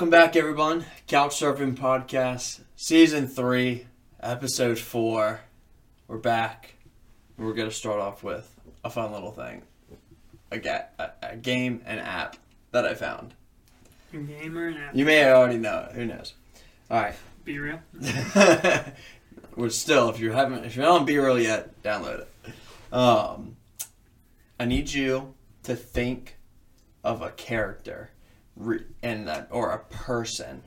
Welcome back, everyone. Couch Surfing Podcast, Season 3, Episode 4. We're back. We're going to start off with a fun little thing a, ga- a, a game and app that I found. A gamer and app. You may already know it. Who knows? All right. Be real. We're still, if you haven't, if you're not on BeReal yet, download it. Um, I need you to think of a character, re- and that, or a person,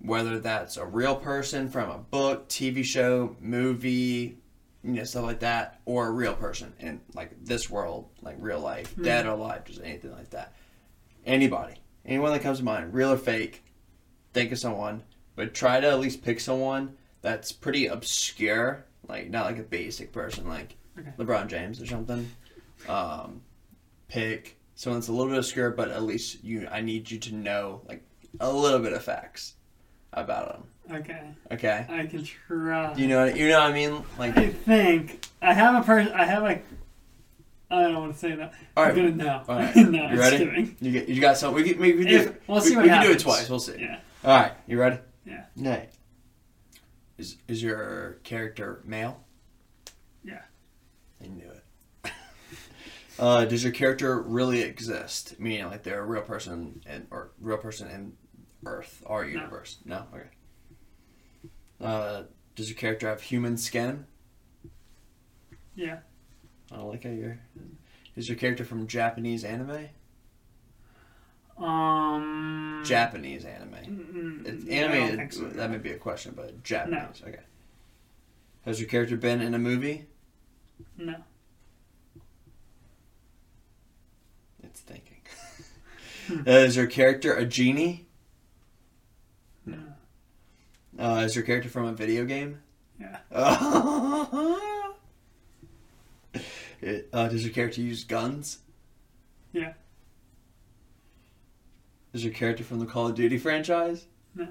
whether that's a real person from a book, TV show, movie, you know, stuff like that, or a real person in like this world, like real life, dead or alive, just anything like that. Anybody, anyone that comes to mind, real or fake. Think of someone, but try to at least pick someone that's pretty obscure, like not like a basic person, like Okay. LeBron James or something. Um, pick someone it's a little bit obscure, but at least you. I need you to know like a little bit of facts about them. Okay. Okay. I can try. You know. You know what I mean? Like. I think I have a person. I have a. I don't want to say that. All I'm right. gonna know. All right. no, You ready? kidding. You get. You got something? We can. We can do. If- it. we'll we, what we can do it twice. We'll see. Yeah. All right. You ready? Yeah. Nay. Is is your character male? Yeah. I knew it. Uh, does your character really exist? Meaning, like they're a real person and or real person in Earth or universe? No. Okay. Uh, does your character have human skin? Yeah. I don't like how you're. Is your character from Japanese anime? Um. Japanese anime. mm, It's I don't animated. think so. That may be a question, but Japanese. Okay. Has your character been in a movie? No. It's thinking. uh, is your character a genie? No. Uh, is your character from a video game? Yeah. Uh, does your character use guns? Yeah. Is your character from the Call of Duty franchise? No.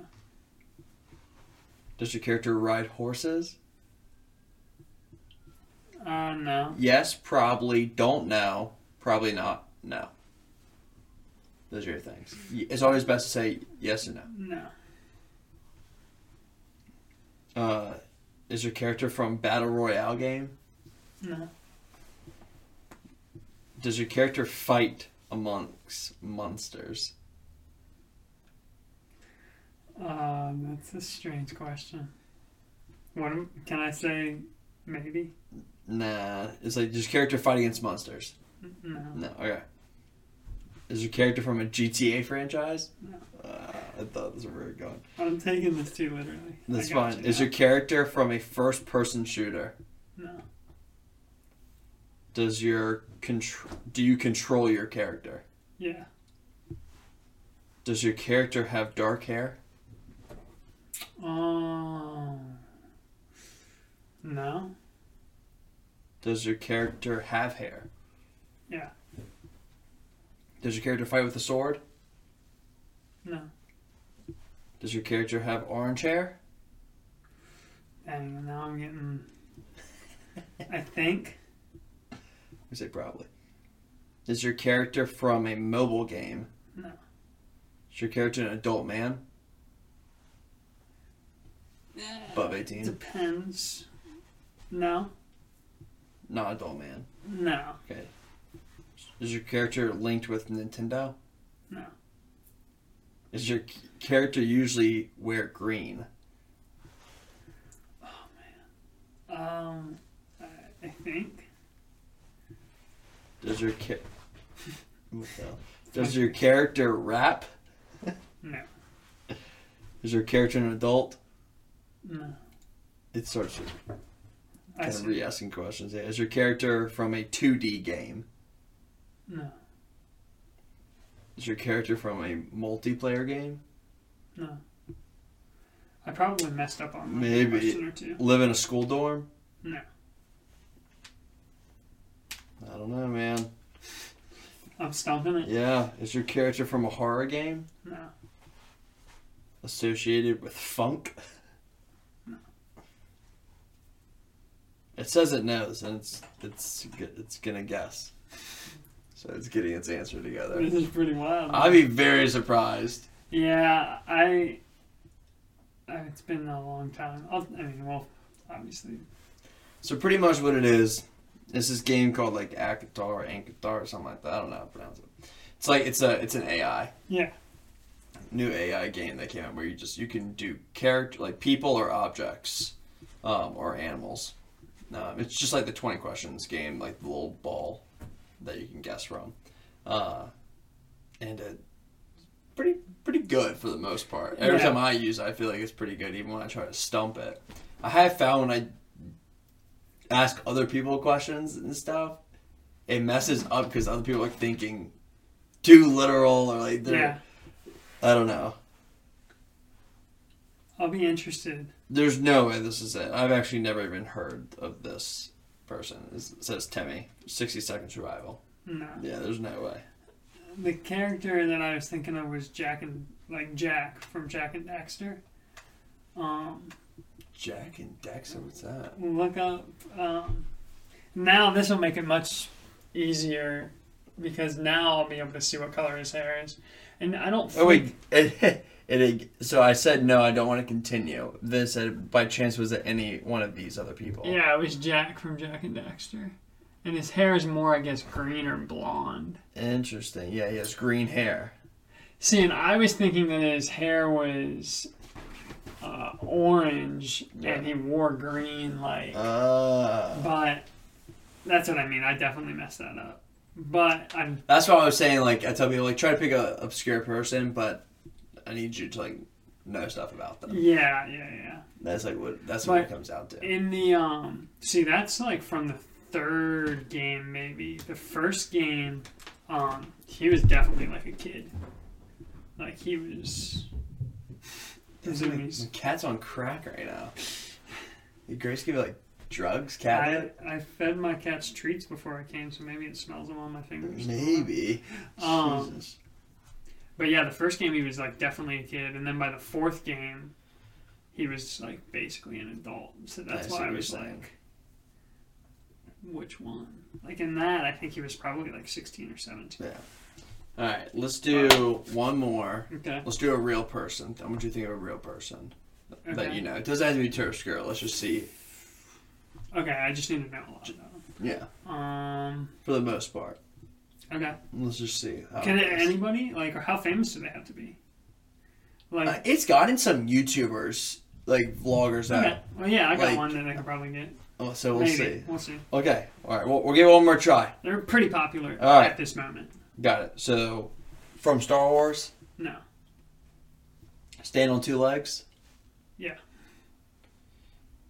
Does your character ride horses? Uh, no. Yes, probably. Don't know. Probably not. No. Those are your things. It's always best to say yes or no. No. Uh, is your character from Battle Royale game? No. Does your character fight amongst monsters? Uh, that's a strange question. What am, can I say? Maybe. Nah. It's like, does your character fight against monsters? No. No. Okay. Is your character from a GTA franchise? No. Uh, I thought this was where we were going. I'm taking this too literally. That's fine. you Is now. your character from a first-person shooter? No. Does your contr- do you control your character? Yeah. Does your character have dark hair? Oh. No. Does your character have hair? Yeah. Does your character fight with a sword? No. Does your character have orange hair? Dang, now I'm getting. I think. We say probably. Is your character from a mobile game? No. Is your character an adult man? Uh, Above 18? Depends. No. Not adult man. No. Okay. Is your character linked with Nintendo? No. Is your character usually wear green? Oh man. Um. I, think. Does your ca- what the hell? Does your character rap? No. Is your character an adult? No. It starts with I of see. re-asking questions. Is your character from a 2D game? No. Is your character from a multiplayer game? No. I probably messed up on like, Maybe. a question or two. Live in a school dorm? No. I don't know, man. I'm stumping it. Yeah. Is your character from a horror game? No. Associated with funk? No. It says it knows, and it's it's it's gonna guess. So it's getting its answer together. This is pretty wild. I'd be very surprised Yeah, I. It's been a long time. I'll, I mean, well, obviously. So pretty much what it is, is this game called like Akatar or Ankatar or something like that. I don't know how to pronounce it. It's like it's a it's an AI Yeah. new AI game that came out where you just you can do character like people or objects, um, or animals. Um, it's just like the twenty questions game, like the little ball that you can guess from, uh, and it pretty pretty good for the most part. Every Yeah. time I use, it, I feel like it's pretty good, even when I try to stump it. I have found when I ask other people questions and stuff, it messes up because other people are thinking too literal or like they're Yeah. I don't know. I'll be interested. There's no way this is it. I've actually never even heard of this person. It says Temmie, 60 second survival. No. Yeah, there's no way. The character that I was thinking of was Jak and like Jak from Jak and Daxter. Um, Jak and Daxter, what's that? look up. Um, now this will make it much easier because now I'll be able to see what color his hair is, and I don't. Oh think- wait, it, so I said no, I don't want to continue. Then said by chance was it any one of these other people? Yeah, it was Jak from Jak and Daxter, and his hair is more, I guess, green or blonde. Interesting. Yeah, he has green hair. See, and I was thinking that his hair was uh, orange Yeah. and he wore green, like. Uh, But that's what I mean. I definitely messed that up. But I'm that's why I was saying. Like I tell people, like try to pick a obscure person, but I need you to like know stuff about them. yeah, yeah, yeah. That's like what that's what it comes out to. In the um, see, that's like from the third game, maybe the first game. Um, he was definitely like a kid. Like he was. My cat's on crack right now. Did Grace give like drugs, cat? I, I fed my cats treats before I came, so maybe it smells them on my fingers. Maybe. Um, Jesus. But yeah, the first game he was like definitely a kid, and then by the fourth game, he was like basically an adult. So that's I why I was like, which one? Like in that, I think he was probably like sixteen or seventeen. Yeah. All right, let's do one more. Okay. Let's do a real person. I want you to think of a real person that you know. It doesn't have to be Turkish girl. Let's just see. Okay, I just need to know a lot about Yeah. Um. for the most part. Okay. Let's just see. How Can it goes. anybody like, or how famous do they have to be? Like. Uh, it's gotten some YouTubers, like vloggers that. okay. Well, yeah, I got like- one that I could probably get. Oh, so we'll Maybe. see. We'll see. Okay, all right. We'll, we'll give it one more try. They're pretty popular All right. at this moment. Got it. So, from Star Wars, No. stand on two legs. Yeah.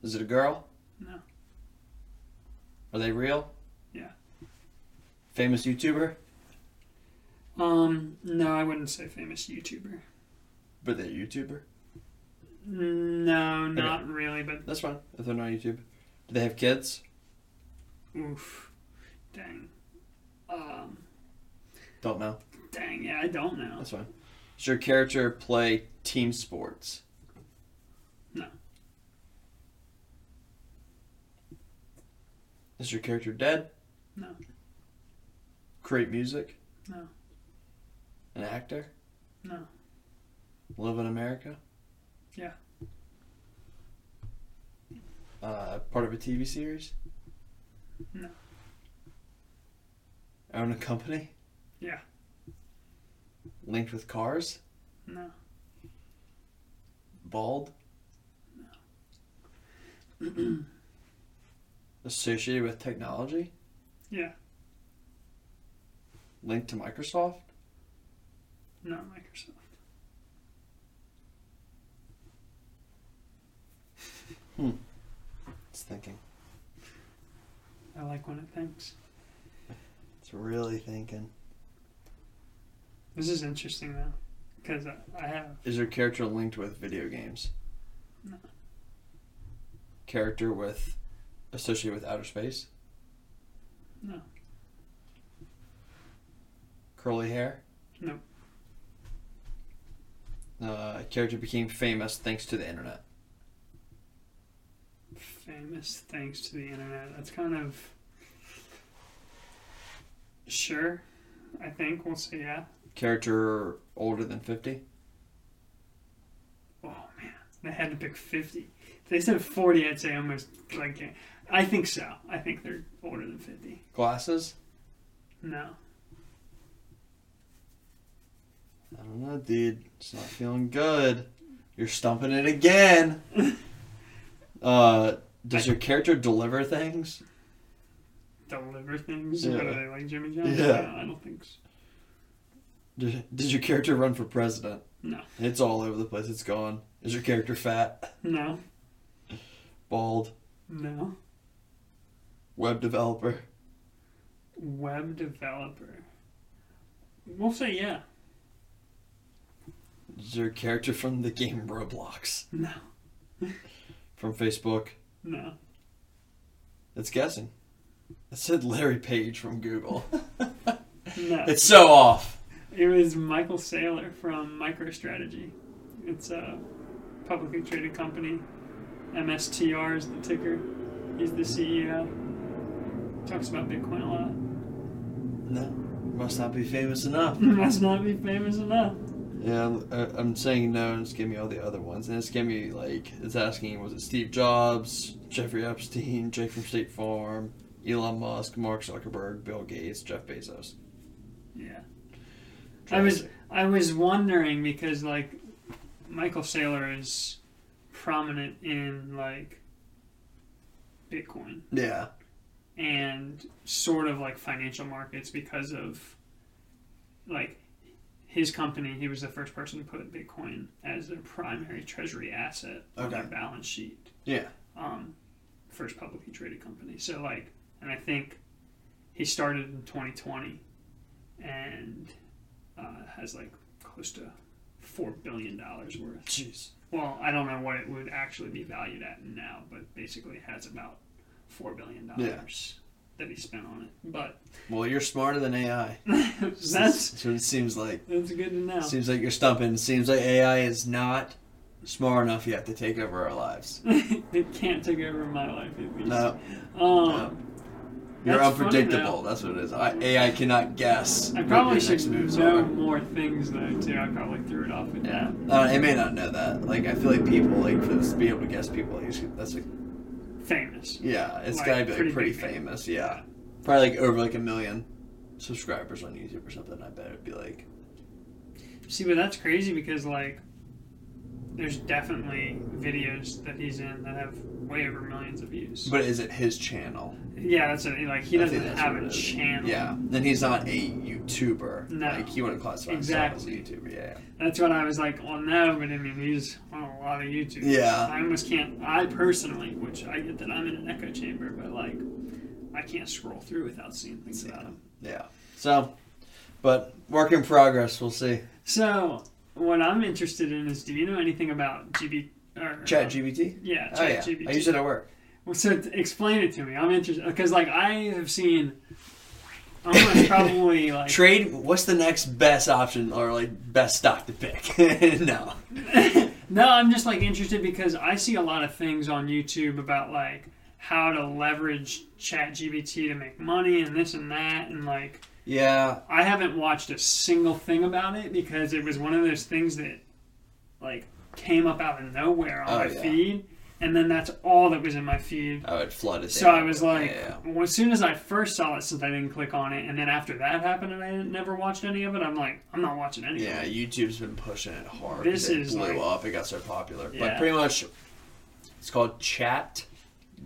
Is it a girl? No. Are they real? Famous YouTuber? Um. No, I wouldn't say famous YouTuber. But they're a YouTuber? No, not really, but That's fine. If they're not YouTube. Do they have kids? oof. Dang. Um, Don't know. dang, yeah, I don't know. That's fine. Does your character play team sports? No. Is your character dead? No. Create music? No. An actor? No. Live in America? Yeah. Uh, part of a TV series? No. Own a company? Yeah. Linked with cars? No. Bald? No. Associated with technology? Yeah. Linked to Microsoft? Not Microsoft. Hmm. It's thinking. I like when it thinks. It's really thinking. This is interesting though, because I, I have Is your character linked with video games? No. Character with associated with outer space? no, Curly hair? No. Uh, character became famous thanks to the internet. famous thanks to the internet. That's kind of sure. I think we'll say yeah. Character older than 50? Oh, man. I had to pick 50. If they said 40, I'd say almost like. I think so. I think they're older than 50. Glasses? No. I don't know, dude. It's not feeling good. You're stumping it again. uh, does your character deliver things? Deliver things? Yeah. What are they, like Jimmy John's? Yeah. No, I don't think so. Did, did your character run for president? No. It's all over the place. It's gone. Is your character fat, No. bald, No. web developer? Web developer. We'll say yeah. Is your character from the game Roblox? No. From Facebook? No. It's guessing. It said Larry Page from Google. No. it's so off. It was Michael Saylor from MicroStrategy. It's a publicly traded company. MSTR is the ticker. He's the CEO. Talks about Bitcoin a lot. No, must not be famous enough. Must not be famous enough. Yeah, I'm, uh, saying no, and it's giving me all the other ones. And it's giving me, like, it's asking, was it Steve Jobs, Jeffrey Epstein, Jake from State Farm, Elon Musk, Mark Zuckerberg, Bill Gates, Jeff Bezos? Yeah. I was I was wondering because like Michael Saylor is prominent in like Bitcoin Yeah. and sort of like financial markets because of like his company he was the first person to put bitcoin as their primary treasury asset on their balance sheet. Yeah. um first publicly traded company. So like and i think he started in 2020 and uh, has like close to four billion dollars worth. Jeez. well i don't know what it would actually be valued at now but basically has about four billion dollars that he spent on it but Well, you're smarter than AI. that's That's what it seems like. that's good to know Seems like you're stumping. Seems like AI is not smart enough yet to take over our lives. it can't take over my life at least No. um no. You're unpredictable. That's what it is. I, AI cannot guess. I probably should know are. more things though too. I probably threw it off with Yeah, that. uh, it may not know that. Like, I feel like people like for this to be able to guess people. Like, that's like, Famous. yeah, it's Like, gotta be like pretty pretty, name. famous. Yeah, probably like over like a million subscribers on YouTube or something. I bet it'd be like, See, but that's crazy because like, there's definitely videos that he's in that have way over millions of views. but is it his channel? yeah, that's it. like he I doesn't have a channel. Yeah, then he's not a YouTuber. No. like he wouldn't classify Exactly. himself as a YouTuber. Yeah, That's what I was like. Well, no, but I mean, he's on a lot of YouTube. Yeah. I almost can't. I personally, which I get that I'm in an echo chamber, but like, I can't scroll through without seeing things yeah, about him. yeah. So, but work in progress. We'll see. So, what I'm interested in is, do you know anything about GB? Or, um, Chat GBT. Yeah, Oh Chat yeah, GBT. I use it at work. Well, so explain it to me. I'm interested because, like, I have seen almost probably like Trade. What's the next best option or like best stock to pick? no. no, I'm just like interested because I see a lot of things on YouTube about like how to leverage ChatGPT to make money and this and that, and like Yeah. I haven't watched a single thing about it because it was one of those things that like came up out of nowhere on Oh, my yeah. feed, and then that's all that was in my feed. Oh, it flooded. So. I was like, yeah. well, as soon as I first saw it, since I didn't click on it, and then after that happened, and I never watched any of it, I'm like, I'm not watching any Yeah, of it. YouTube's been pushing it hard. This it is blew like- up. It got so popular. Yeah. But pretty much, it's called Chat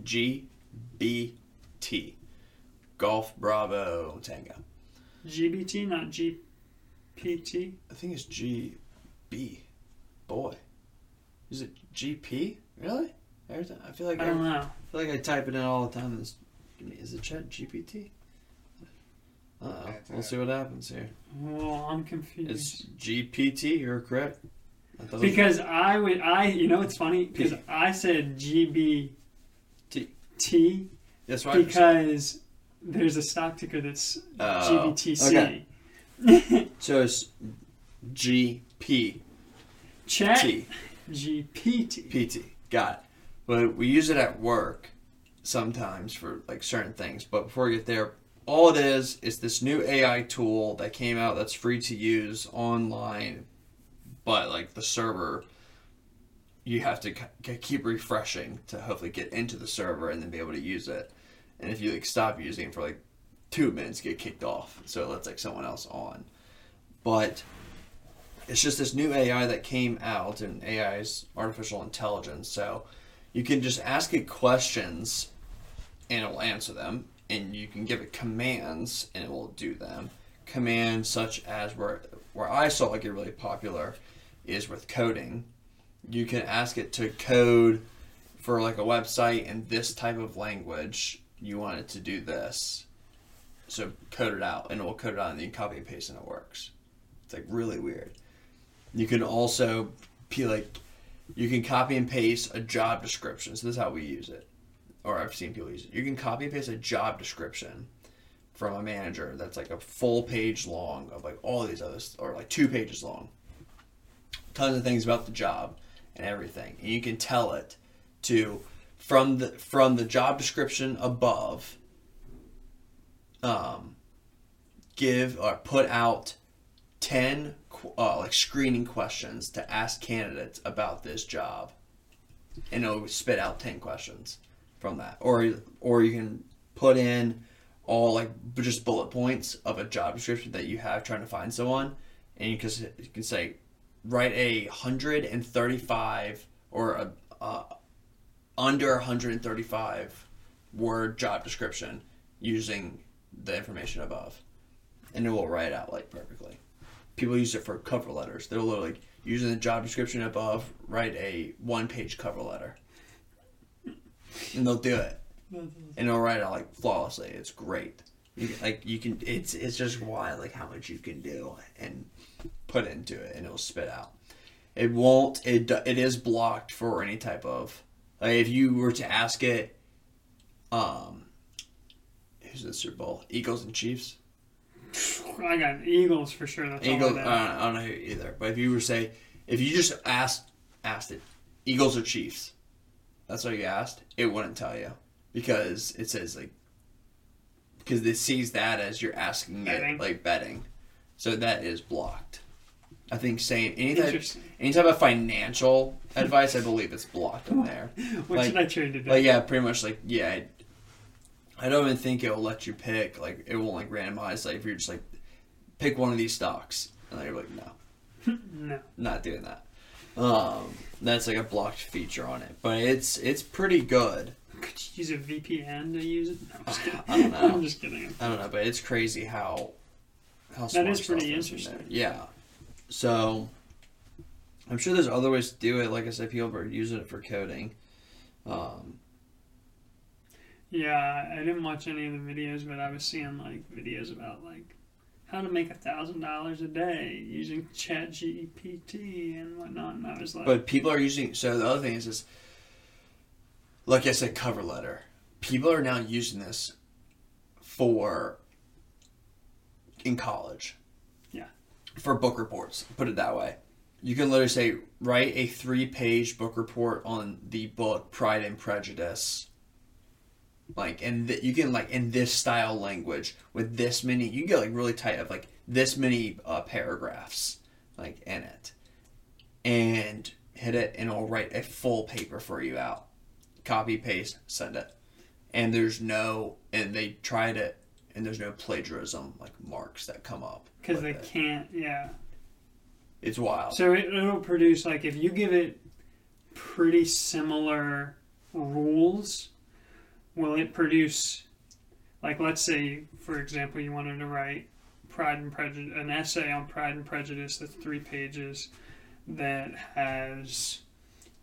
GBT. Golf Bravo Tango. GBT, not GPT. I think it's GB. Boy, is it GP? Really? Every time I feel like I I, don't know. feel like I type it in all the time. And it's, is it Chat GPT? Uh-oh. We'll see what happens here. Well, I'm confused. It's GPT. You're correct. That doesn't- because I would, I, you know, it's funny because I said GBT T. That's right. because there's a stock ticker that's Oh, GBTC. So it's GP. Chat T. GPT. PT. Got it. But we use it at work sometimes for like certain things. But before we get there, all it is is this new AI tool that came out that's free to use online, but like the server you have to keep refreshing to hopefully get into the server and then be able to use it. And if you like stop using it for like two minutes, get kicked off. So it lets like someone else on. But it's just this new AI that came out, and AI is artificial intelligence. So you can just ask it questions, and it will answer them, and you can give it commands, and it will do them. Commands such as where where I saw it get really popular is with coding. You can ask it to code for like a website in this type of language. You want it to do this, so code it out, and it will code it out, and then you copy and paste, and it works. It's like really weird. You can also be like, you can copy and paste a job description. So this is how we use it, or I've seen people use it. You can copy and paste a job description from a manager that's like a full page long of like all these others, or like two pages long. Tons of things about the job and everything, and you can tell it to from the from the job description above. Um, give or put out 10 uh, like screening questions to ask candidates about this job and it'll spit out 10 questions from that or or you can put in all like just bullet points of a job description that you have trying to find someone and you can, you can say write a 135 or a uh, under 135 word job description using the information above and it will write out like perfectly people use it for cover letters. They'll literally using the job description above write a one page cover letter, and they'll do it, mm-hmm. and they'll write it out like flawlessly. It's great. You can, like you can. It's it's just wild like how much you can do and put into it, and it'll spit out. It won't. It it is blocked for any type of. Like if you were to ask it, um, who's the Super Bowl? Eagles and Chiefs. I got Eagles for sure. That's Eagles. all I I don't, I don't know either. But if you were to say, if you just asked asked it, Eagles or Chiefs, that's what you asked. It wouldn't tell you because it says like because it sees that as you're asking Betting. it like betting, so that is blocked. I think saying any type any type of financial advice, I believe it's blocked in there. What like- should I trade today? Like yeah, pretty much like yeah. I, I don't even think it'll let you pick like it won't like randomize like if you're just like pick one of these stocks and then you're like no no. not doing that. Um, that's like a blocked feature on it, but it's it's pretty good. Could you use a VPN to use it? No, I'm just kidding. I don't know. I'm just kidding. I don't know, but it's crazy how how That is pretty interesting. Yeah. So I'm sure there's other ways to do it. Like I said, people are using it for coding. Um, Yeah, I didn't watch any of the videos, but I was seeing like videos about like how to make a thousand dollars a day using Chat GPT and whatnot, and I was like, But people are using. So the other thing is, is like I said, cover letter. People are now using this for in college. For book reports, put it that way. You can literally say, write a three-page book report on the book Pride and Prejudice. Like, and th- you can like in this style language with this many. You can get like really tight of like this many uh, paragraphs like in it and hit it and it'll write a full paper for you out copy paste send it and there's no and they tried it and there's no plagiarism like marks that come up because they it. can't, yeah. it's wild So it, it'll produce like if you give it pretty similar rules, will it produce like let's say for example you wanted to write Pride and Prejudice an essay on Pride and Prejudice that's three pages that has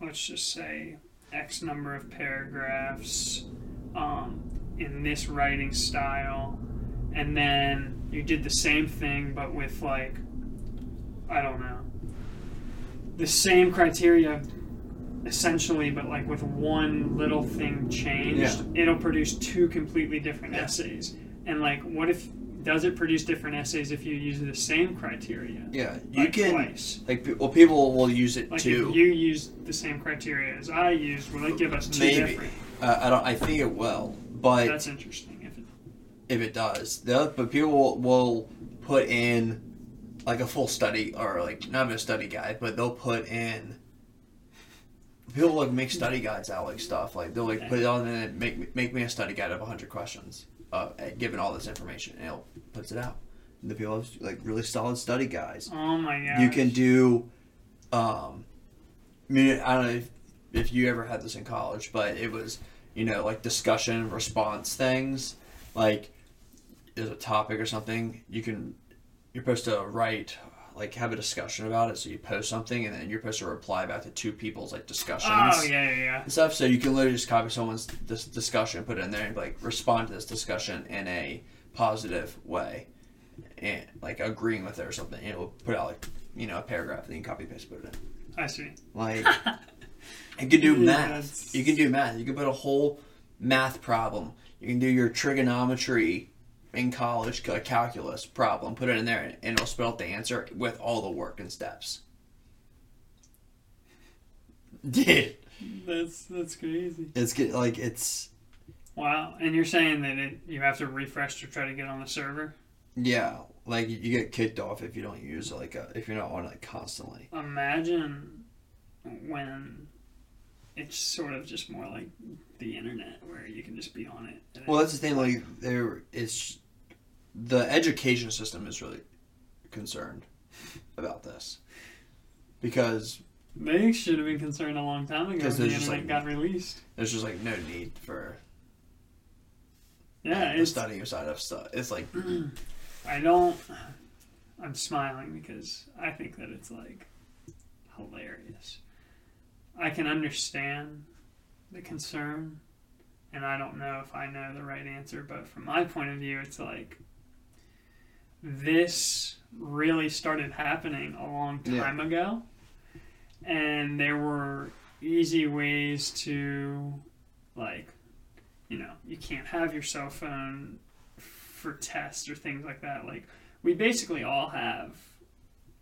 let's just say X number of paragraphs um, in this writing style and then you did the same thing but with like I don't know. The same criteria essentially but like with one little thing changed it'll produce two completely different Yeah. essays. And like what if does it produce different essays if you use the same criteria? Yeah you like, can twice. like well people will use it like too. if you use the same criteria as I use will it give us two maybe. different? Uh, i don't i think it will but that's interesting if it, does. The but people will, will put in like a full study or like not a study guide, but they'll put in people like make study guides out like stuff like they'll like put it on and make me- make me a study guide of 100 questions uh, given all this information and it puts it out and the people have like really solid study guides Oh my god. you can do um I mean I don't know if, if you ever had this in college but it was you know like discussion response things like there's a topic or something you can you're supposed to write like have a discussion about it. So you post something and then you're supposed to reply back to two people's like discussions Oh yeah, yeah, yeah. and stuff. So you can literally just copy someone's this discussion put it in there and like respond to this discussion in a positive way and like agreeing with it or something. And it'll put out like you know a paragraph and then you copy paste put it in. I see. like you can do Yeah, math. that's- you can do math. You can put a whole math problem. You can do your trigonometry in college ca- calculus problem put it in there and it'll spit out the answer with all the work and steps Dude, That's that's crazy. it's get like it's Wow. And you're saying that it, you have to refresh to try to get on the server? Yeah, like you get kicked off if you don't use like a, if you're not on it constantly. Imagine when it's sort of just more like the internet where you can just be on it. Well, that's the thing. Like there, it's the education system is really concerned about this because They should have been concerned a long time ago 'Cause when the there's just, internet like- got released. there's just like no need for Yeah, the it's, studying side of stuff. It's like I don't. I'm smiling because I think that it's like hilarious. I can understand the concern, and I don't know if I know the right answer, but from my point of view, it's like this really started happening a long Yeah. time ago, and there were easy ways to, like, you know, you can't have your cell phone for tests or things like that. Like we basically all have,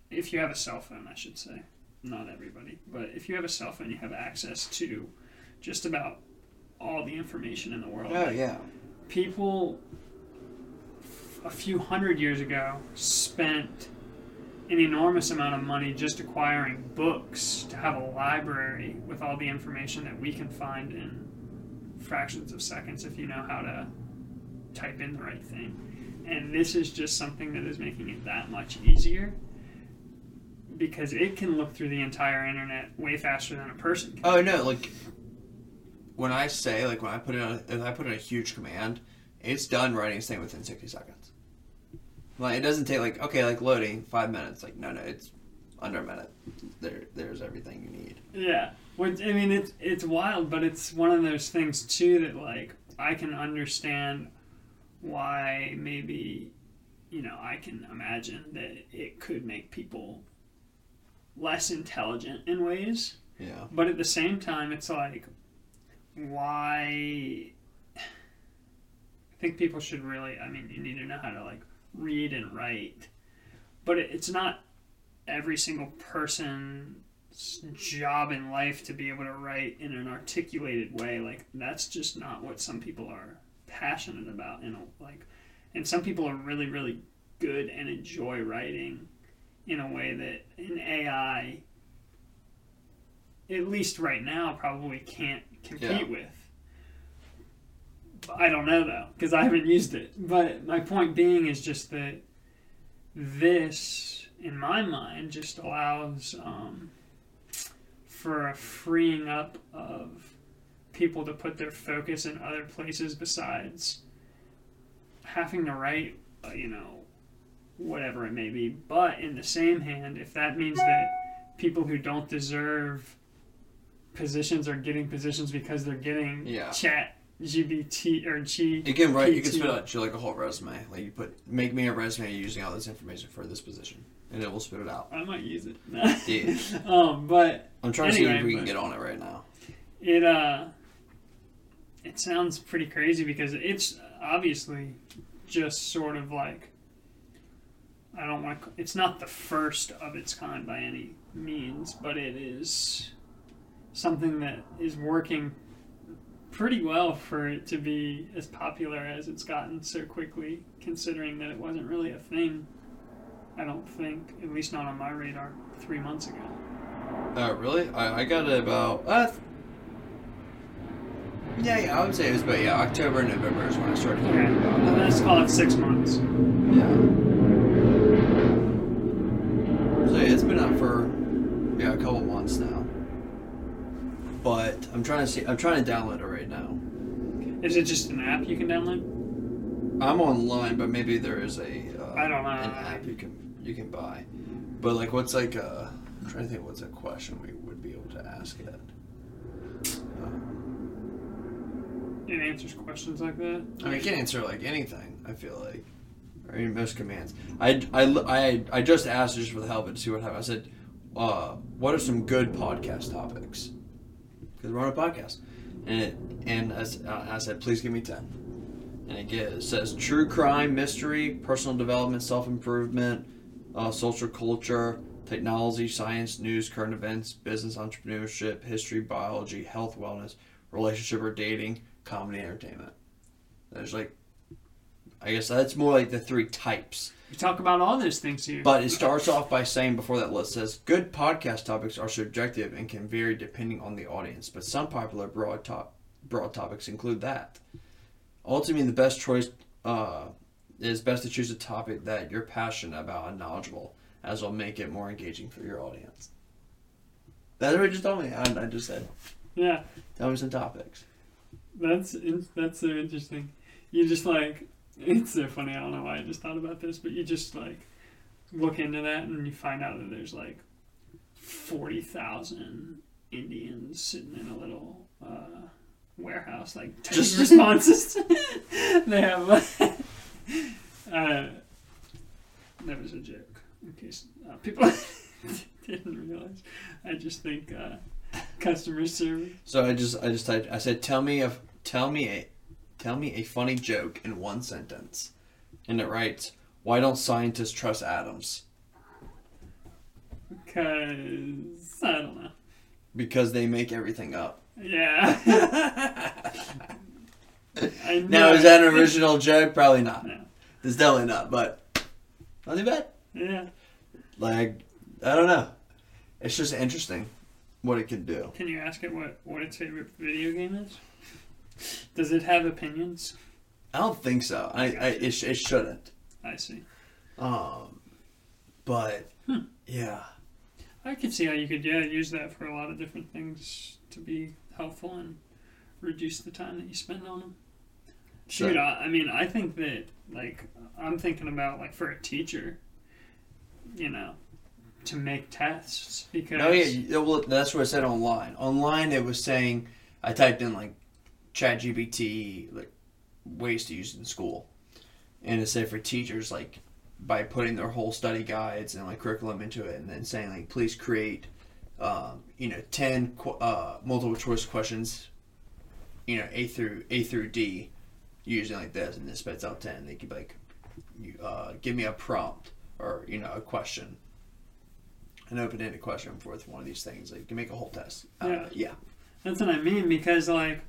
if you have a cell phone, I should say, not everybody, but if you have a cell phone, you have access to just about all the information in the world. oh yeah, People a few hundred years ago spent an enormous amount of money just acquiring books to have a library with all the information that we can find in fractions of seconds if you know how to type in the right thing. And this is just something that is making it that much easier because it can look through the entire internet way faster than a person can. oh no, like when I say like when I put in a, if I put in a huge command, it's done writing this thing within sixty seconds. Like it doesn't take like okay like loading five minutes. Like no no, it's under a minute. There there's everything you need. Yeah, which I mean, it's it's wild, but it's one of those things too that like I can understand why maybe you know I can imagine that it could make people less intelligent in ways, Yeah. but at the same time, it's like why. I think people should really. I mean, you need to know how to like read and write, but it's not every single person's job in life to be able to write in an articulated way. Like that's just not what some people are passionate about. You know, like, and some people are really, really good and enjoy writing in a way that an AI, at least right now, probably can't compete Yeah. with. I don't know though, because I haven't used it. But my point being is just that this, in my mind, just allows um, for a freeing up of people to put their focus in other places besides having to write, uh, you know, whatever it may be. But in the same hand, if that means that people who don't deserve positions are getting positions because they're getting Yeah. chat GBT or G. You can write. You can spit out like a whole resume. Like you put, make me a resume using all this information for this position, and it will spit it out. I might use it. Yeah. um, but I'm trying to see if we can get on it right now. it uh, it sounds pretty crazy because it's obviously just sort of like I don't want to. It's not the first of its kind by any means, but it is something that is working pretty well for it to be as popular as it's gotten so quickly, considering that it wasn't really a thing. I don't think, at least not on my radar, three months ago. Oh, really? I, I got it about. Uh, yeah, yeah, I would say it was about yeah October, November is when I started Okay. about that. let's call it six months. Yeah. So it's been out for yeah a couple months now. I'm trying to see. I'm trying to download it right now. Is it just an app you can download? I'm online, but maybe there is a. Uh, I don't know. An app you can you can buy, but like, what's like a? I'm trying to think. What's a question we would be able to ask it? Um, It answers questions like that. I mean, it can answer like anything. I feel like, I mean, most commands. I, I, I, I just asked just for the hell of it to see what happened. I said, uh, "What are some good podcast topics?" Because we're on a podcast, and it, and I, I said, "Please give me 10. And it, gives, it says true crime, mystery, personal development, self improvement, uh, social culture, technology, science, news, current events, business, entrepreneurship, history, biology, health, wellness, relationship or dating, comedy, entertainment. There's like, I guess that's more like the three types. We talk about all those things here. But it starts off by saying before that list says good podcast topics are subjective and can vary depending on the audience, but some popular broad top broad topics include that. Ultimately, the best choice uh, is best to choose a topic that you're passionate about and knowledgeable, as will make it more engaging for your audience. That's what you just told me. I, I just said, yeah, tell me some topics. that's in, that's so interesting. You just like it's so funny. I don't know why I just thought about this, but you just like look into that and you find out that there's like forty thousand Indians sitting in a little uh, warehouse, like Just- responses. they have. uh, that was a joke. In case uh, people didn't realize, I just think uh, customer service. So I just I just typed I said tell me a tell me a tell me a funny joke in one sentence. And it writes, Why don't scientists trust atoms? Because I don't know. Because they make everything up. Yeah. I know. now is that an original joke? Probably not. No. It's definitely not, but not too bad. Yeah. Like I don't know. It's just interesting what it can do. Can you ask it what, what its favorite video game is? Does it have opinions? I don't think so. I, I it, sh- it shouldn't. I see. Um, but Hmm. yeah, I could see how you could yeah use that for a lot of different things to be helpful and reduce the time that you spend on them. So- Shoot, I, I mean, I think that like I'm thinking about like for a teacher, you know, to make tests because Oh yeah, well that's what I said online. Online it was saying I typed in like ChatGPT like ways to use it in school, and it said for teachers like by putting their whole study guides and like curriculum into it, and then saying like please create, um, you know, ten qu- uh, multiple choice questions, you know A through A through D, using like this, and it spits out ten. They could like, you, uh, give me a prompt or you know a question an open-ended question for one of these things. Like you can make a whole test. Uh, Yeah. yeah. That's what I mean because like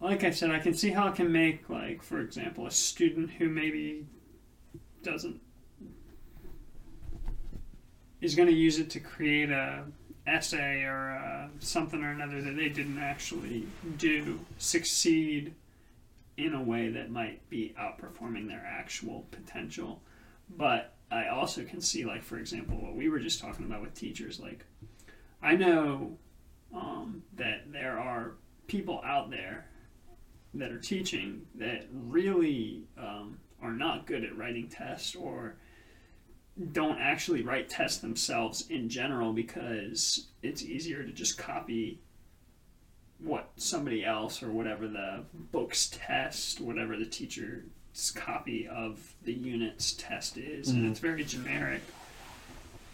like I said, I can see how it can make like for example a student who maybe doesn't is going to use it to create a essay or uh, something or another that they didn't actually do succeed in a way that might be outperforming their actual potential. But i also can see like for example what we were just talking about with teachers like I know um, that there are people out there that are teaching that really um, are not good at writing tests or don't actually write tests themselves in general because it's easier to just copy what somebody else or whatever the book's test, whatever the teacher's copy of the unit's test is, and Mhm. it's very generic.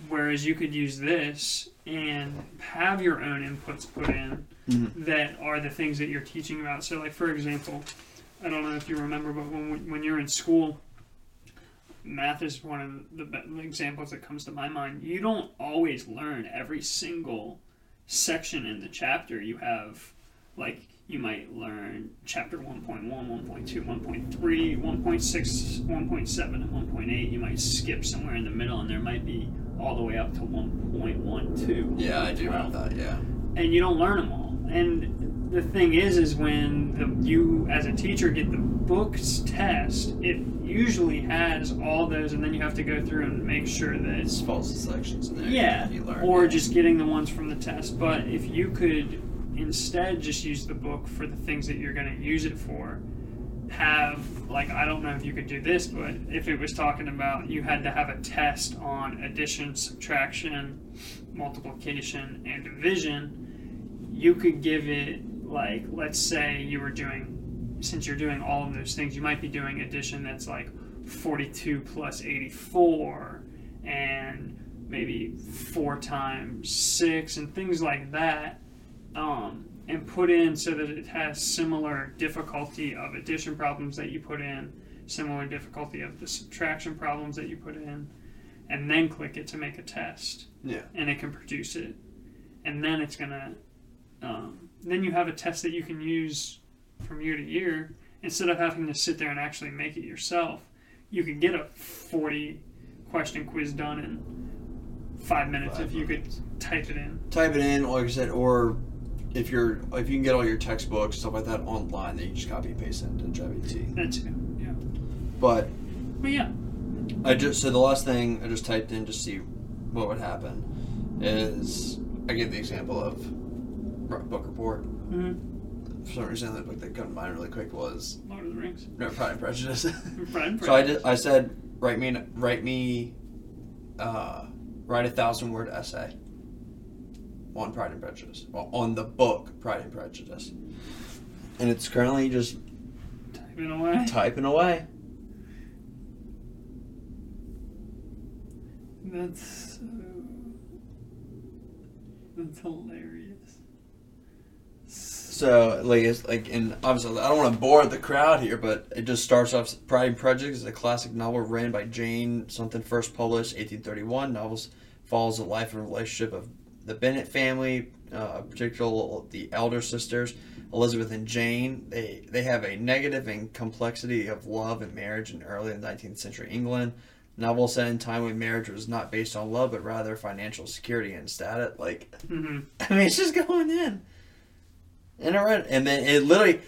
Whereas you could use this and have your own inputs put in Mhm. that are the things that you're teaching about. So, like for example, I don't know if you remember, but when when you're in school, math is one of the examples that comes to my mind. You don't always learn every single section in the chapter. You have like you might learn chapter 1.1, 1.2, 1.3, 1.6, 1.7, and 1.8. You might skip somewhere in the middle, and there might be all the way up to 1.12. Yeah, I do remember that. Yeah. and you don't learn them all. And the thing is, is when the, you as a teacher get the books test, it usually has all those, and then you have to go through and make sure that It's false selections in there. yeah, You learn. or just getting the ones from the test. But if you could instead just use the book for the things that you're going to use it for, have like I don't know if you could do this, but if it was talking about you had to have a test on addition, subtraction, multiplication, and division, you could give it like let's say you were doing since you're doing all of those things, you might be doing addition that's like 42 plus 84 and maybe 4 times 6 and things like that. Um, and put in so that it has similar difficulty of addition problems that you put in similar difficulty of the subtraction problems that you put in and then click it to make a test. Yeah. and it can produce it. And then it's gonna um, then you have a test that you can use from year to year. Instead of having to sit there and actually make it yourself you could get a 40 question quiz done in five minutes Five if you could type it in. Type it in, like I said, or if you're if you can get all your textbooks stuff like that online, then you just copy and paste it into ChatGPT. that too yeah But but yeah I just so the last thing I just typed in to see what would happen is I gave the example of book report. mm-hmm. For some reason, the book that came to mind really quick was Lord of the Rings no, Pride and Prejudice. Pride and so I did. I said, write me, write me, uh, write a thousand word essay on Pride and Prejudice, well, on the book Pride and Prejudice, and it's currently just typing away typing away. that's so that's hilarious So like it's like and obviously I don't want to bore the crowd here, but it just starts off Pride and Prejudice is a classic novel written by Jane something first published 1831. Novels follows the life and relationship of the Bennet family, uh, particularly the elder sisters Elizabeth and Jane. They they have a negative and complexity of love and marriage in early 19th century England. Novel set in time when marriage was not based on love, but rather financial security and status. Like mm-hmm. I mean, it's just going in. And I read, and then it literally,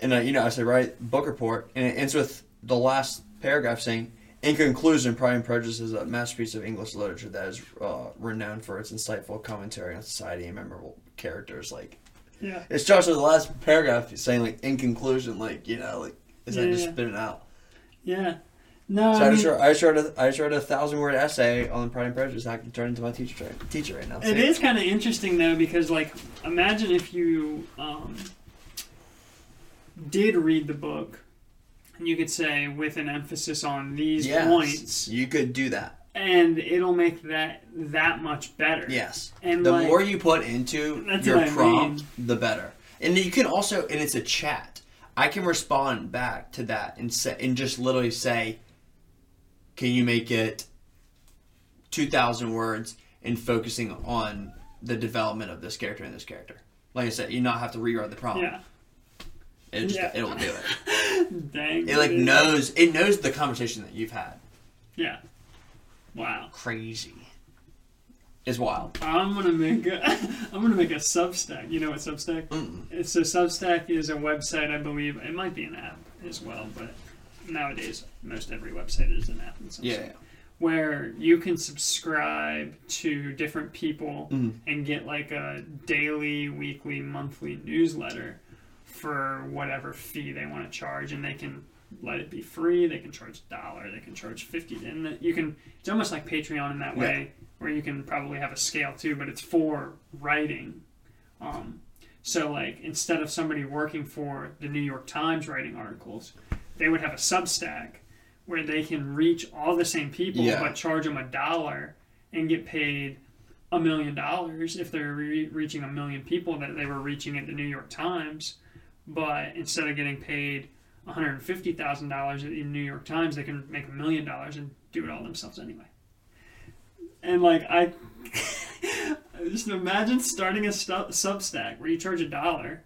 and uh, you know, I said right book report, and it ends with the last paragraph saying, "In conclusion, Pride and Prejudice is a masterpiece of English literature that is uh, renowned for its insightful commentary on society and memorable characters." Like yeah it starts with the last paragraph saying, like, "In conclusion," like you know, like is that just Yeah. spitting out? yeah no So I I, mean, just wrote, I just wrote a, I just wrote a thousand word essay on Pride and Prejudice. I can turn into my teacher teacher right now. It is kind of interesting though because like imagine if you um, did read the book you could say with an emphasis on these Yes, points you could do that. and it'll make that that much better. Yes. And the like, more you put into your prompt, the better. And you can also, and it's a chat. I can respond back to that and say, and just literally say, "Can you make it two thousand words and focusing on the development of this character and this character?" Like I said, you not have to rewrite the prompt. yeah. It just Yeah. it'll do it. Dang. It like dude. knows it knows the conversation that you've had. Yeah. Wow. Crazy. Is wild. I'm gonna make a I'm gonna make a Substack. You know what Substack? Mm-mm. It's so Substack is a website, I believe. It might be an app as well, but nowadays most every website is an app in some Yeah. sort. Where you can subscribe to different people Mhm. and get like a daily, weekly, monthly newsletter for whatever fee they want to charge, and they can let it be free. They can charge a dollar. They can charge fifty, and you can. It's almost like Patreon in that way, where you can probably have a scale too, but it's for writing. Um, so like instead of somebody working for the New York Times writing articles, they would have a Substack where they can reach all the same people, Yeah. but charge them a dollar and get paid a million dollars if they're re- reaching a million people that they were reaching at the New York Times. But instead of getting paid $150,000 at the New York Times, they can make a million dollars and do it all themselves anyway. And like I just imagine starting a stu- Substack where you charge a dollar,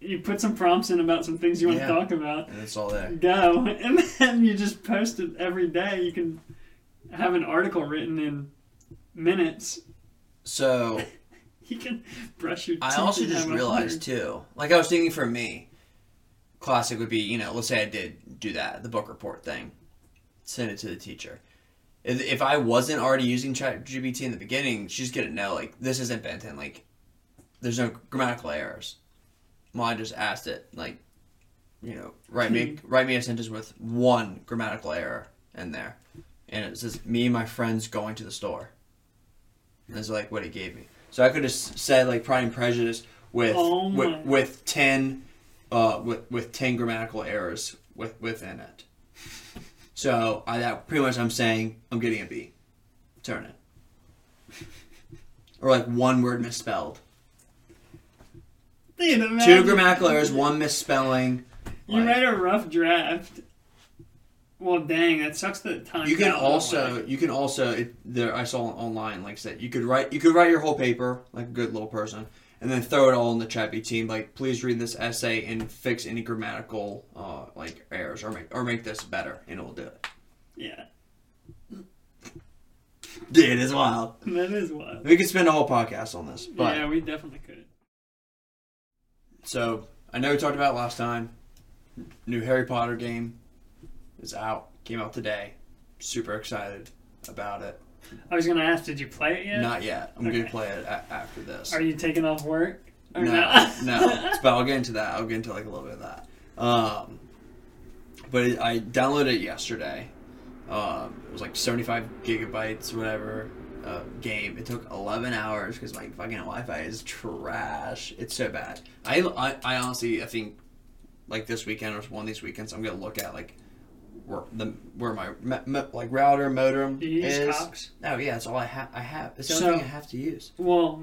you put some prompts in about some things you want Yeah. to talk about, And it's all there. go, and then you just post it every day. You can have an article written in minutes, So you can brush your teeth. I also just realized too, like I was thinking for me, classic would be you know let's say I did do that the book report thing, send it to the teacher. If, if I wasn't already using ChatGPT in the beginning, she's gonna know like this isn't Benton like, there's no grammatical errors. Well, I just asked it like, you know, write me hmm. write me a sentence with one grammatical error in there, and it says me and my friends going to the store. And that's like what it gave me. So I could have said like Pride and Prejudice with Oh with, with ten uh with with ten grammatical errors with within it. So I that pretty much I'm saying I'm getting a B. Turn it. Or like one word misspelled. Two grammatical errors, one misspelling. You like- write a rough draft. Well, dang, that sucks. The time. You can also like- you can also it, there I saw online like said you could write you could write your whole paper like a good little person and then throw it all in the chat team like please read this essay and fix any grammatical uh, like errors or make or make this better and it will do it. Yeah, Dude, it's wild. that is wild. We could spend a whole podcast on this, but yeah, we definitely could. so I know we talked about it last time. New Harry Potter game is out. Came out today. Super excited about it. I was gonna ask, did you play it yet? Not yet. I'm Okay. gonna play it a- after this. Are you taking off work? Or no, not? no. But I'll get into that. I'll get into like a little bit of that. Um, but it, I downloaded it yesterday. Um, it was like 75 gigabytes, whatever. Uh, game. It took 11 hours because my fucking Wi-Fi is trash. It's so bad. I, I, I honestly, I think, like this weekend or one of these weekends, I'm gonna look at like where the where my me, me, like router modem Do you use is. Cox? Oh yeah, that's all I have. I have. It's the So- only thing I have to use. Well,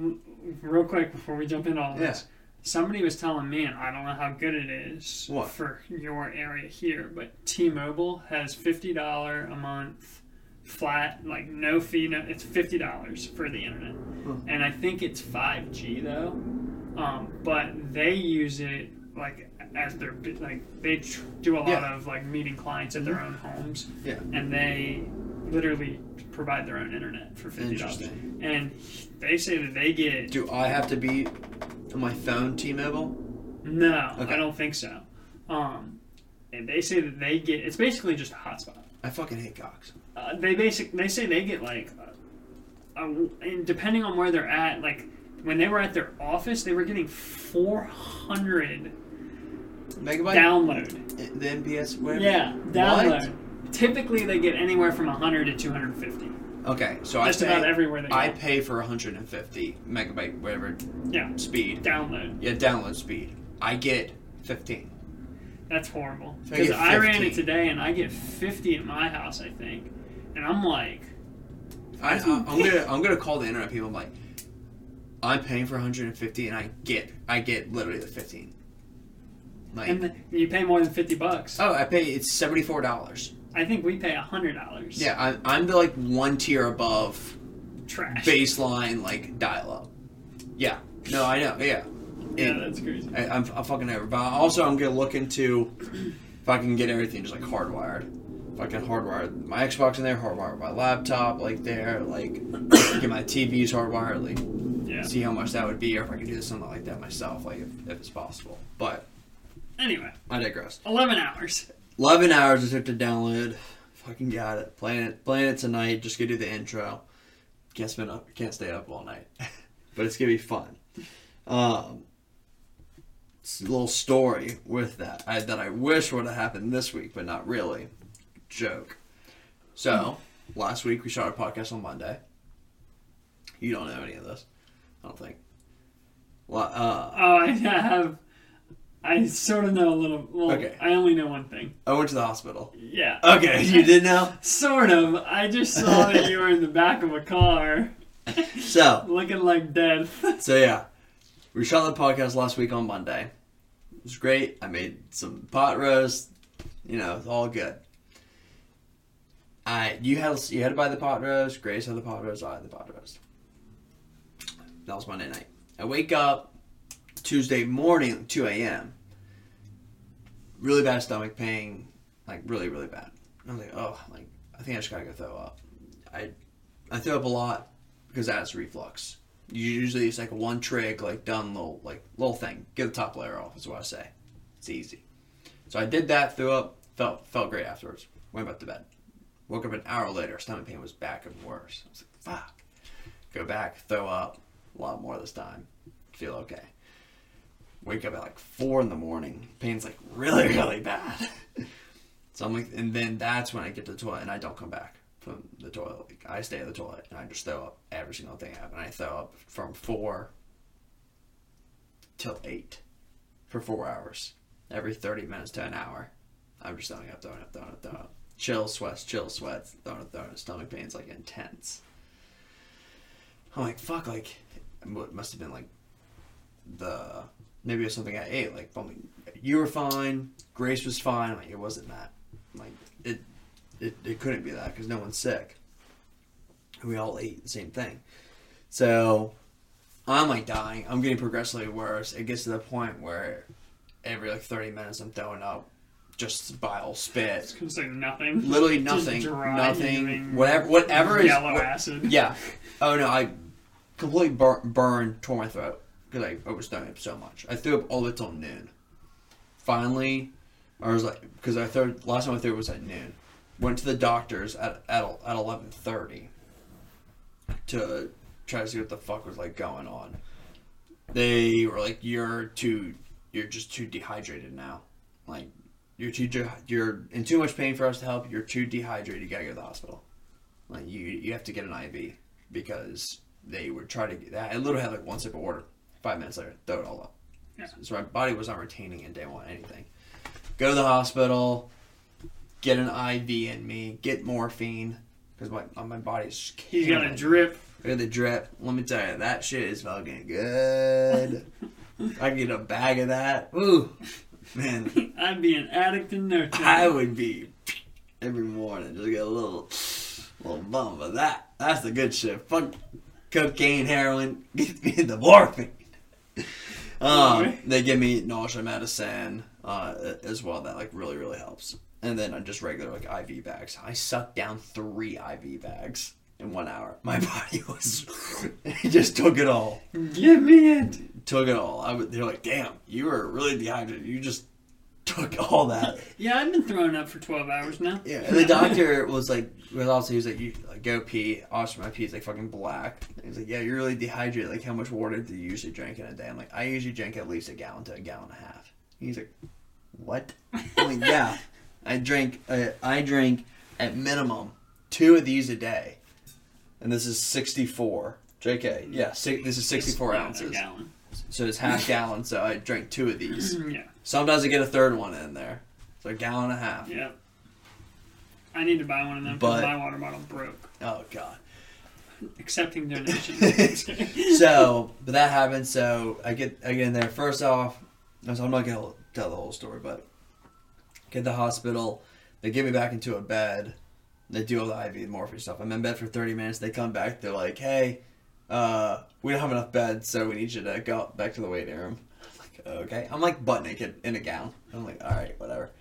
real quick before we jump into all Yeah. this, somebody was telling me, and I don't know how good it is What? for your area here, but T-Mobile has fifty dollar a month flat, like no fee. No, it's fifty dollars for the internet, Huh. and I think it's five G though. Um, but they use it like as their like they tr- do a lot Yeah. Of like meeting clients at their own homes, Yeah. and they literally provide their own internet for fifty dollars. And they say that they get Do I have to be on my phone T-Mobile? no, Okay. I don't think so. Um, and they say that they get it's basically just a hotspot. I fucking hate Cox. Uh, they basic they say they get like, uh, a, and depending on where they're at, like when they were at their office, they were getting four hundred Megabyte? download. The NPS? Whatever? Yeah, download. What? Typically, they get anywhere from hundred to two hundred fifty. Okay, so Just I pay, about everywhere they go. I pay for 150 megabyte whatever yeah, speed. download. Yeah, download speed. I get 15. That's horrible. So I Because I, ran it today, and I get fifty at my house, I think, and I'm like. I, I'm gonna I'm gonna call the internet people. I'm like, I'm paying for 150 and I get I get literally the 15. Like, And the, you pay more than fifty bucks. oh, I pay it's 74 dollars. I think we pay hundred dollars. Yeah, I'm I'm the like one tier above trash. baseline like dial up. Yeah. No, I know. Yeah. Yeah, And that's crazy. I, I'm, I'm fucking over. But also, I'm gonna look into if I can get everything just like hardwired. If I can hardwire my Xbox in there, hardwire my laptop like there, like get my TVs hardwired, like Yeah. see how much that would be, or if I could do something like that myself, like if, if it's possible. But Anyway, I digress. eleven hours. 11 hours it took to download. Fucking got it. Playing it, playing it tonight. Just gonna do the intro. Can't spend up. Can't stay up all night, but it's gonna be fun. Um, it's a little story with that I, that I wish would have happened this week, but not really. Joke. So last week we shot our podcast on Monday. You don't know any of this, I don't think. Well, uh, Oh, I have. I sort of know a little. Well, Okay. I only know one thing. I went to the hospital. Yeah. Okay, you did know. Sort of. I just saw that you were in the back of a car, So looking like death. So yeah, we shot the podcast last week on Monday. It was great. I made some pot roast. You know, it's all good. I you had you had to buy the pot roast. Grace had the pot roast. I had the pot roast. That was Monday night. I wake up Tuesday morning, two a.m. Really bad stomach pain, like really really bad. I was like, oh, like I think I just gotta go throw up. I I threw up a lot. because that's reflux. Usually it's like one trick, like done little like little thing. Get the top layer off is what I say. It's easy. So I did that, threw up, felt felt great afterwards. Went back to bed. Woke up an hour later, stomach pain was back and worse. I was like, fuck. Go back, throw up, a lot more this time. Feel okay. Wake up at like four in the morning. Pain's like really, really bad. so I'm like, and then that's when I get to the toilet and I don't come back from the toilet. Like, I stay at the toilet and I just throw up every single thing I have. And I throw up from four till eight for four hours. Every 30 minutes to an hour. I'm just throwing up, throwing up, throwing up, throwing up. Chill sweats, chill sweats, throwing up, throwing up. Stomach pain's like intense. I'm like, fuck, like, it must have been like the, maybe it was something I ate. Like, I mean, you were fine, Grace was fine. Like, it wasn't that. Like, it, it, it couldn't be that because no one's sick. We all ate the same thing. So, I'm like dying. I'm getting progressively worse. It gets to the point where every like 30 minutes I'm throwing up just bile spit. It's say nothing. Literally Just nothing. nothing. Whatever whatever is yellow acid. Yeah. Oh no, I completely bur- burned, tore my throat because I, oh, I was throwing up so much. I threw up all the till noon. Finally, I was like, because I threw last time I threw was at noon. Went to the doctors at at at eleven thirty to try to see what the fuck was like going on. They were like, "You're too, you're just too dehydrated now. Like, you're too, you're in too much pain for us to help. You're too dehydrated. You gotta go to the hospital. Like, you you have to get an IV because they would try to get that. I literally had like one sip of water. Five minutes later, throw it all up. Yeah. So my body was not retaining and didn't want anything. Go to the hospital, get an IV in me, get morphine because my my body's. He's got a drip. Look at the drip. Let me tell you, that shit is fucking good. I can get a bag of that. Ooh, man, I'd be an addict in no time. I would be every morning just get a little, little bump of that. That's the good shit. Fuck cocaine, heroin. Get me the morphine. Um, they give me nausea medicine uh, as well. That like really really helps. And then uh, just regular like IV bags. I sucked down three IV bags in one hour. My body was it just took it all. Give me it. Took it all. I would, they're like, damn, you were really dehydrated. You just took all that. Yeah, I've been throwing up for 12 hours now. Yeah, and the doctor was like, was also he was like, you like, go pee. Also, my pee is like fucking black. And he's like, yeah, you're really dehydrated. Like, how much water do you usually drink in a day? I'm like, I usually drink at least a gallon to a gallon and a half. He's like, what? I'm like, yeah, I drink. Uh, I drink at minimum two of these a day, and this is 64. JK, yeah, si- this is 64 Yeah, a ounces. So it's half gallon. So I drink two of these. Yeah, Sometimes I get a third one in there. So a gallon and a half. yeah. I need to buy one of them because But- my water bottle broke. Oh god. Accepting donations. Just kidding. so, but that happened. So I get I get in there. First off, so I'm not gonna tell the whole story, but get the hospital. They get me back into a bed. They do all the IV morphine stuff. I'm in bed for 30 minutes. They come back. They're like, "Hey, uh, we don't have enough beds, so we need you to go back to the waiting room." I'm like, okay. I'm like butt naked in a gown. I'm like, all right, whatever.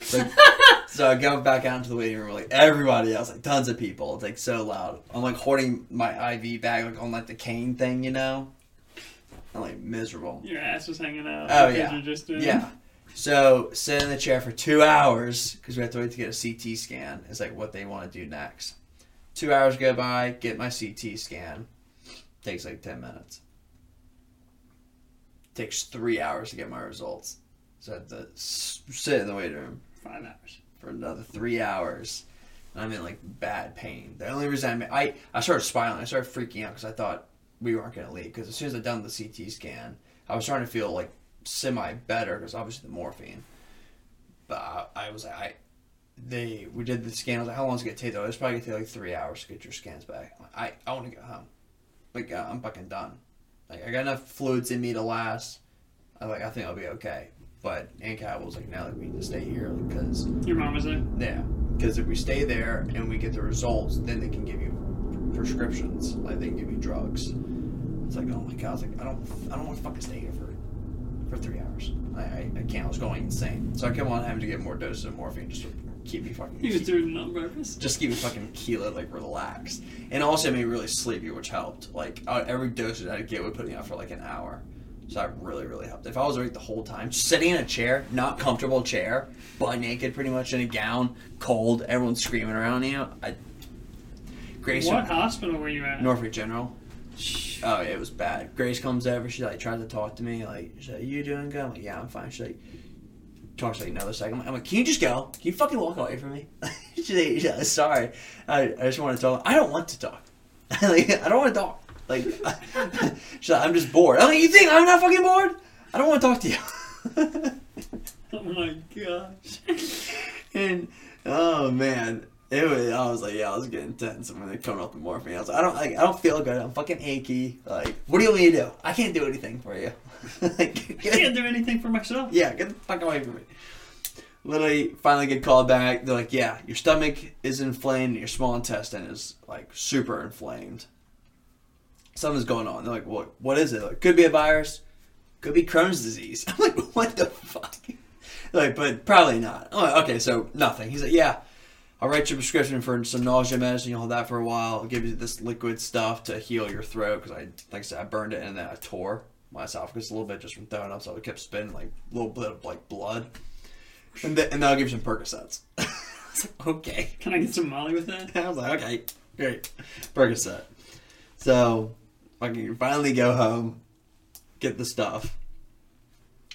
So, so I go back out into the waiting room, like everybody else, like tons of people. It's like so loud. I'm like holding my IV bag like on like the cane thing, you know. I'm like miserable. Your ass was hanging out. Oh, yeah. You're just doing Yeah. So sit in the chair for two hours because we have to wait to get a CT scan. Is like what they want to do next. Two hours go by, get my CT scan. Takes like ten minutes. Takes three hours to get my results. So I have to sit in the waiting room Five hours. for another three hours. And I'm in like bad pain. The only reason I I I started spiraling. I started freaking out because I thought we weren't gonna leave. Because as soon as I done the CT scan, I was starting to feel like semi better because obviously the morphine. But I, I was like, I they we did the scan. I was like, how long does it gonna take? Though it's probably gonna take like three hours to get your scans back. Like, I I want to go home. Like uh, I'm fucking done. Like I got enough fluids in me to last. I like I think I'll be okay. But Aunt Cat was like, no, like, we need to stay here because Your mom was there. yeah, because if we stay there and we get the results, then they can give you prescriptions. Like they can give you drugs. It's like, oh my god! I was like, I don't, I don't want to fucking stay here for for three hours. I, I, I can't. I was going insane. So I kept on having to get more doses of morphine just to keep me fucking. He was doing it on purpose. just keep me fucking keeled, like relaxed, and also made me really sleepy, which helped. Like every dosage I'd get would put me out for like an hour, so that really really helped. If I was awake the whole time, sitting in a chair, not comfortable chair, butt naked, pretty much in a gown, cold, everyone's screaming around you, I. Grace, What hospital were you at? Norfolk General. Oh, it was bad. Grace comes over. She like tried to talk to me. Like, she's like, "You doing good?" I'm like, "Yeah, I'm fine." She's like, talks like another second. I'm like, "Can you just go? Can you fucking walk away from me?" she's like, yeah, "Sorry, I, I just want to talk. I don't want to talk. like, I don't want to talk. Like, she's like, I'm just bored. I'm like, you think I'm not fucking bored? I don't want to talk to you. Oh my gosh. and oh man, it was. I was like, yeah, I was getting tense when they coming off the morphine. I was like, I don't like, I don't feel good. I'm fucking achy. Like, what do you want me to do? I can't do anything for you. like, I can't do anything for myself. yeah, get the fuck away from me. Literally, finally get called back. They're like, yeah, your stomach is inflamed. Your small intestine is like super inflamed. Something's going on. They're like, what? What is it? Like, could be a virus. Could be Crohn's disease. I'm like, what the fuck? like, but probably not. Like, okay, so nothing. He's like, yeah, I'll write you a prescription for some nausea medicine. You'll hold that for a while. I'll give you this liquid stuff to heal your throat because I, like I said, I burned it and then I tore my esophagus a little bit just from throwing up, so it kept spitting like a little bit of like blood. And then, and then I'll give you some Percocets. I was like, okay. Can I get some Molly with that? I was like, okay, great. Percocet. So I can finally go home, get the stuff.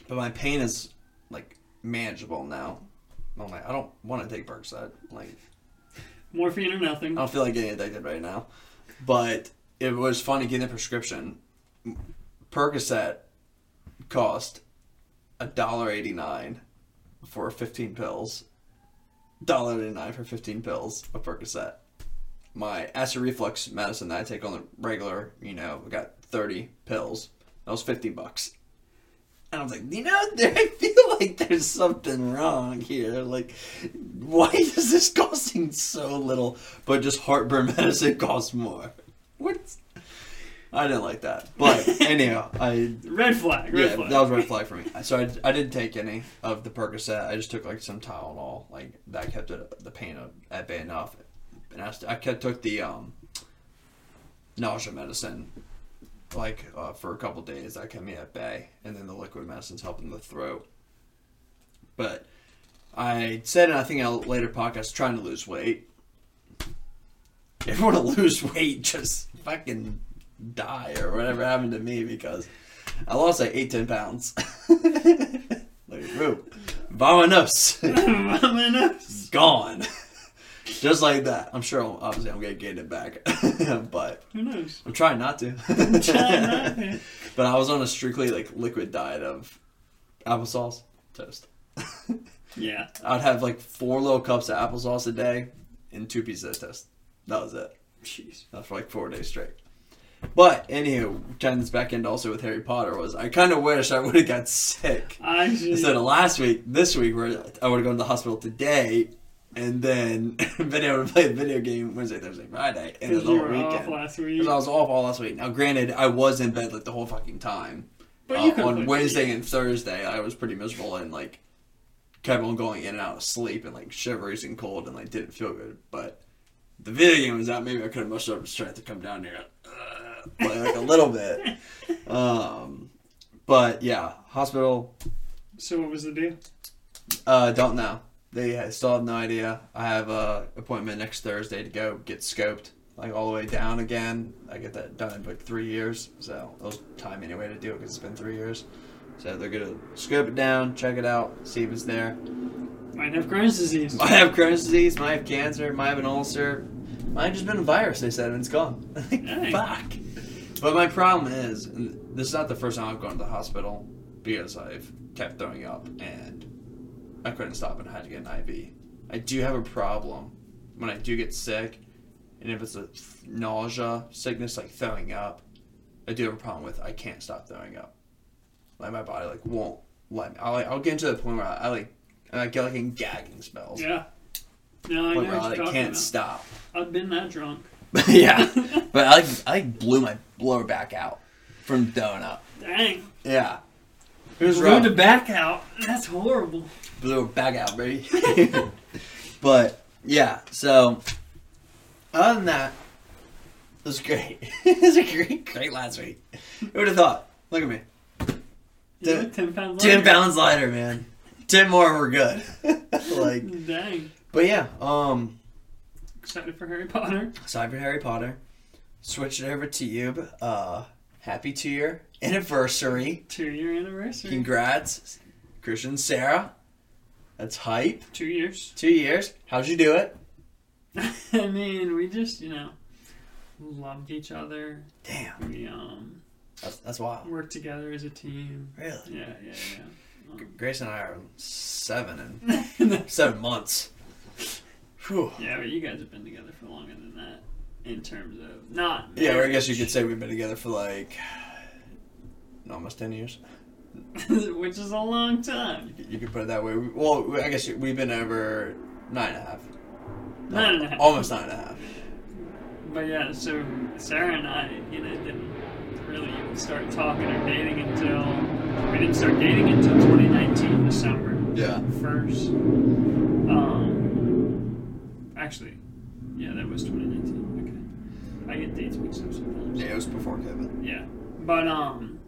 But my pain is like manageable now. I'm like, I don't want to take Percocet. Like, Morphine or nothing. I don't feel like getting addicted right now. But it was funny getting a prescription. Percocet cost a dollar eighty nine for fifteen pills. Dollar eighty nine for fifteen pills of Percocet. My acid reflux medicine that I take on the regular, you know, I got thirty pills. That was fifteen bucks. And I was like, you know, I feel like there's something wrong here. Like, why is this costing so little, but just heartburn medicine costs more? What? I didn't like that. But anyhow, I Red flag. Red yeah, flag. that was red flag for me. So I, I didn't take any of the Percocet. I just took like some Tylenol. Like that kept it, the pain at bay enough. And I, I kept took the um, nausea medicine like uh, for a couple days. That kept me at bay, and then the liquid medicine's helping the throat. But I said, in I think in a later podcast, trying to lose weight. If you want to lose weight, just fucking die or whatever happened to me because I lost like eight, ten pounds. like, whoa, vamonos, Vamonos. gone. Just like that. I'm sure, I'll, obviously, I'm gonna gain it back, but Who knows? I'm trying not to. Try not to. But I was on a strictly like liquid diet of applesauce, toast. Yeah. I'd have like four little cups of applesauce a day and two pieces of toast. That was it. Jeez. That for like four days straight. But anywho, this back end also with Harry Potter was I kind of wish I would have got sick I just. instead of last week. This week, where I would have gone to the hospital today, and then been able to play the video game Wednesday, Thursday, Friday, and the whole were off weekend. last week. Because I was off all last week. Now, granted, I was in bed like the whole fucking time. But Uh, on Wednesday and Thursday, I was pretty miserable and like kept on going in and out of sleep and like shivers and cold and like didn't feel good. But the video game was out. Maybe I could have mustered up the strength to come down here, like a little bit. Um, but yeah, hospital. So what was the deal? Uh, don't know. They still have no idea. I have a appointment next Thursday to go get scoped, like all the way down again. I get that done in like three years, so it'll time anyway to do it because it's been three years. So they're gonna scope it down, check it out, see if it's there. Might have Crohn's disease. Might have Crohn's disease, might have cancer, might have an ulcer, might have just been a virus. They said and it's gone. Like. Fuck. But my problem is, this is not the first time I've gone to the hospital because I've kept throwing up and I couldn't stop and I had to get an IV. I do have a problem when I do get sick, and if it's a nausea, sickness like throwing up, I do have a problem with I can't stop throwing up. Like my body like won't let me. I'll, like, I'll get to the point where I, I like I get like in gagging spells. Yeah. No, I know Like, I what like, you're talking can't about. stop. I've been that drunk. yeah, but I like I like blew my lower back out from throwing up. Dang. Yeah, it was Blew rough. the back out. That's horrible. blew her back out, baby. But yeah, so other than that, it was great. it was a great, great last week. Who would have thought? Look at me, Yeah, Ten- ten pounds. ten lighter. pounds lighter, man. Ten more, we're good. like, Dang. but yeah, um, Excited for Harry Potter. aside for Harry Potter, Switch it over to you. Uh, happy two year anniversary. Two year anniversary. Congrats, Christian, Sarah. That's hype. Two years. Two years. How'd you do it? I mean, we just you know loved each other. Damn, We um that's that's wild. worked together as a team. Really. Yeah, yeah, yeah. Grace and I are seven Um, and seven months. Whew. yeah, but you guys have been together for longer than that in terms of not. Yeah, or I guess you could say we've been together for like almost ten years. which is a long time. You could put it that way. Well, I guess we've been over nine and a half. Nine and a half. Almost nine and a half. But yeah, so Sarah and I, you know, didn't really even start talking or dating until we didn't start dating until 2019 December Yeah. first. Um, actually, yeah, that was 2019. Okay, I get dates mixed up sometimes. Yeah, it was before COVID. Yeah, but um,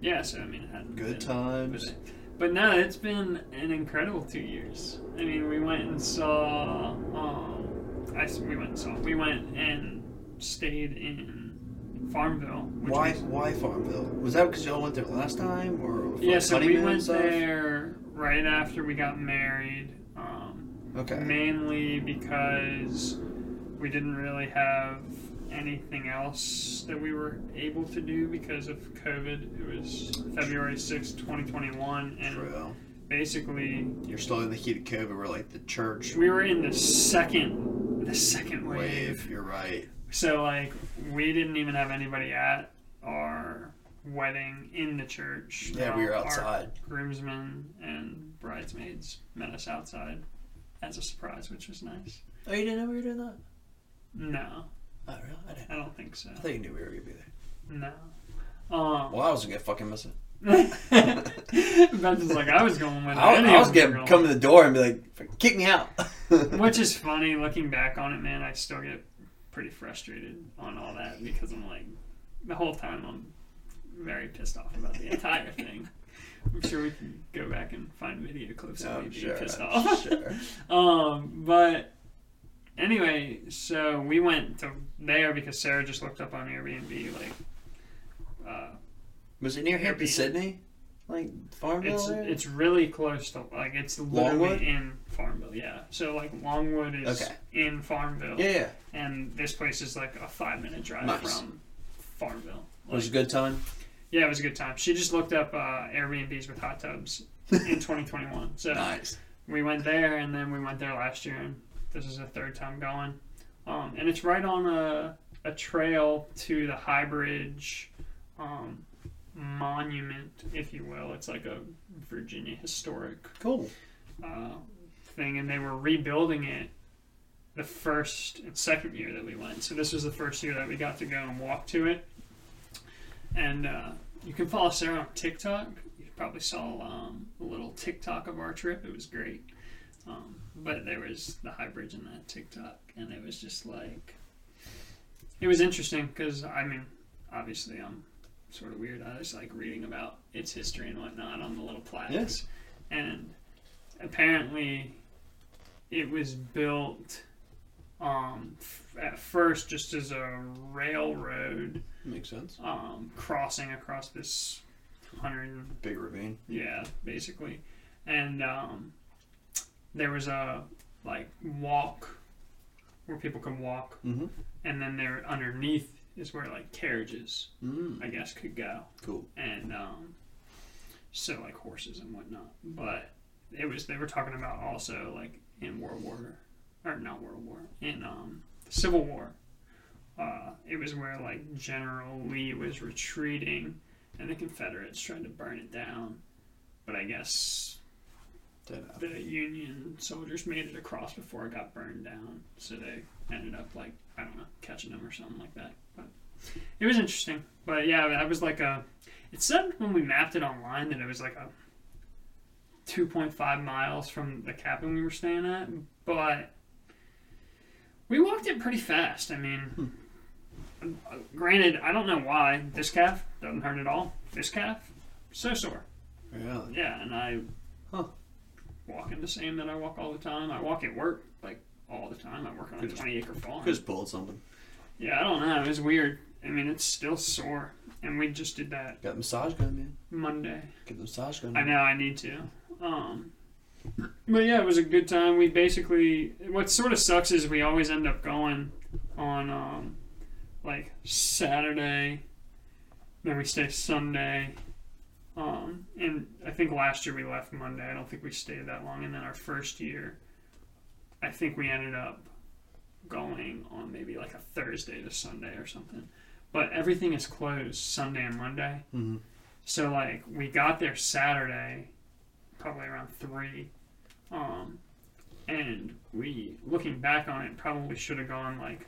yeah. So I mean, it hadn't Good been- times. But, but no, it's been an incredible two years. I mean, we went and saw. Um, I we went and saw. We went and stayed in Farmville. Why? was- Why Farmville? Was that because y'all went there last time, or yeah, so we went there right after we got married. Okay. mainly because we didn't really have anything else that we were able to do because of COVID. It was February sixth, 2021, and True. basically You're still in the heat of COVID, We're like the church we were in the second the second wave. wave. You're right. So like we didn't even have anybody at our wedding in the church. Yeah, we were outside. groomsmen and bridesmaids met us outside as a surprise, which was nice. Oh, you didn't know we were doing that? No, Oh, really? I didn't. I don't think so. I thought you knew we were gonna be there. No. Um, Well, I was gonna get fucking miss it. Ben's like, I was going with I, any I was them gonna were come to the door and be like, "Kick me out." Which is funny looking back on it, man. I still get pretty frustrated on all that because I'm like, the whole time I'm very pissed off about the entire thing. I'm sure we can go back and find video clips of me being sure. pissed off. sure. Um, but anyway, so we went to there because Sarah just looked up on Airbnb like uh, Was it near Hampden, Airbnb. Sydney? Like Farmville? it's there? it's really close to like it's literally Longwood? in Farmville. Yeah, so like Longwood is Okay. in Farmville, yeah, yeah. and this place is like a five minute drive Nice. from Farmville. It was a good time. Yeah, it was a good time. She just looked up uh, Airbnbs with hot tubs in 2021. So Nice. we went there and then we went there last year and this is the third time going um, and it's right on a, a trail to the high bridge um, monument if you will it's like a virginia historic Cool. uh, thing and they were rebuilding it the first and second year that we went so this was the first year that we got to go and walk to it and uh, you can follow sarah on tiktok. You probably saw um, a little tiktok of our trip. It was great. Um, but there was the high bridge in that tiktok and it was just like it was interesting because i mean obviously i'm sort of weird. I just like reading about its history and whatnot on the little plaques. And apparently it was built um, f- at first just as a railroad Makes sense. um, crossing across this hundred Big ravine. yeah, basically. And um, there was a like walk where people can walk, Mm-hmm. and then there underneath is where like carriages, Mm. I guess, could go, Cool. and um, so like horses and whatnot. But it was they were talking about also like in World War or not World War in um, Civil War. Uh, it was where like General Lee was retreating, and the Confederates tried to burn it down. But I guess the Union soldiers made it across before it got burned down, so they ended up like I don't know catching them or something like that. But it was interesting. But yeah, that was like a. It said when we mapped it online that it was like a 2.5 miles from the cabin we were staying at, but we walked it pretty fast. I mean, uh, granted, I don't know why this calf doesn't hurt at all. This calf, so sore. Really? Yeah, and I Huh. walk in the same that I walk all the time. I walk at work like all the time. I work on a Could've- 20 acre farm. Just pulled something. Yeah, I don't know. It was weird. I mean, it's still sore, and we just did that Got massage gun, man. Monday. Get the massage gun. I know I need to. Um, but yeah, it was a good time. We basically, what sort of sucks is we always end up going on um, like Saturday, then we stay Sunday. Um, and I think last year we left Monday. I don't think we stayed that long. And then our first year, I think we ended up going on maybe like a Thursday to Sunday or something. But everything is closed Sunday and Monday. hmm So like we got there Saturday, probably around three, um, and we looking back on it probably should have gone like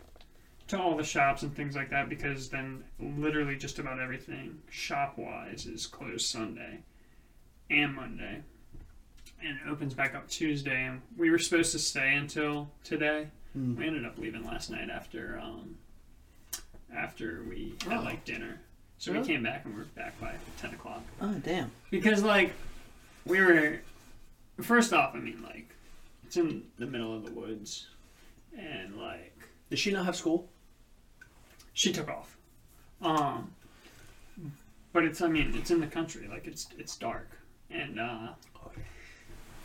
to all the shops and things like that because then literally just about everything shop wise is closed Sunday and Monday, and it opens back up Tuesday. And we were supposed to stay until today. Mm. We ended up leaving last night after um, after we had Oh. like dinner. So Really? we came back and we were back by ten o'clock Oh damn. because like we were first off. I mean like it's in the middle of the woods, and like Does she not have school? She took off. Um, but it's I mean it's in the country. Like it's it's dark, and uh,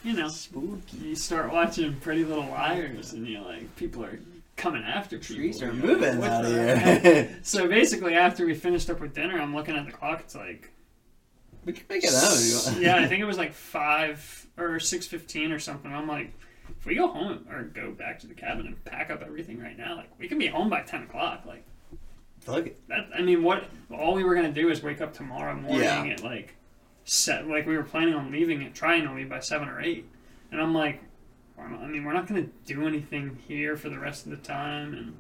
you know Spooky. you start watching Pretty Little Liars, and you're like people are coming after people. Trees are like, moving "What out the here. So basically, after we finished up with dinner, I'm looking at the clock. It's like we can make it out. if you want. yeah, I think it was like five or six fifteen or something. I'm like, if we go home or go back to the cabin and pack up everything right now, like we can be home by ten o'clock. Like Fuck it. that. I mean, what? All we were gonna do is wake up tomorrow morning Yeah. at like set. Like we were planning on leaving it, trying to leave by seven or eight. And I'm like, we're not- I mean, we're not gonna do anything here for the rest of the time. And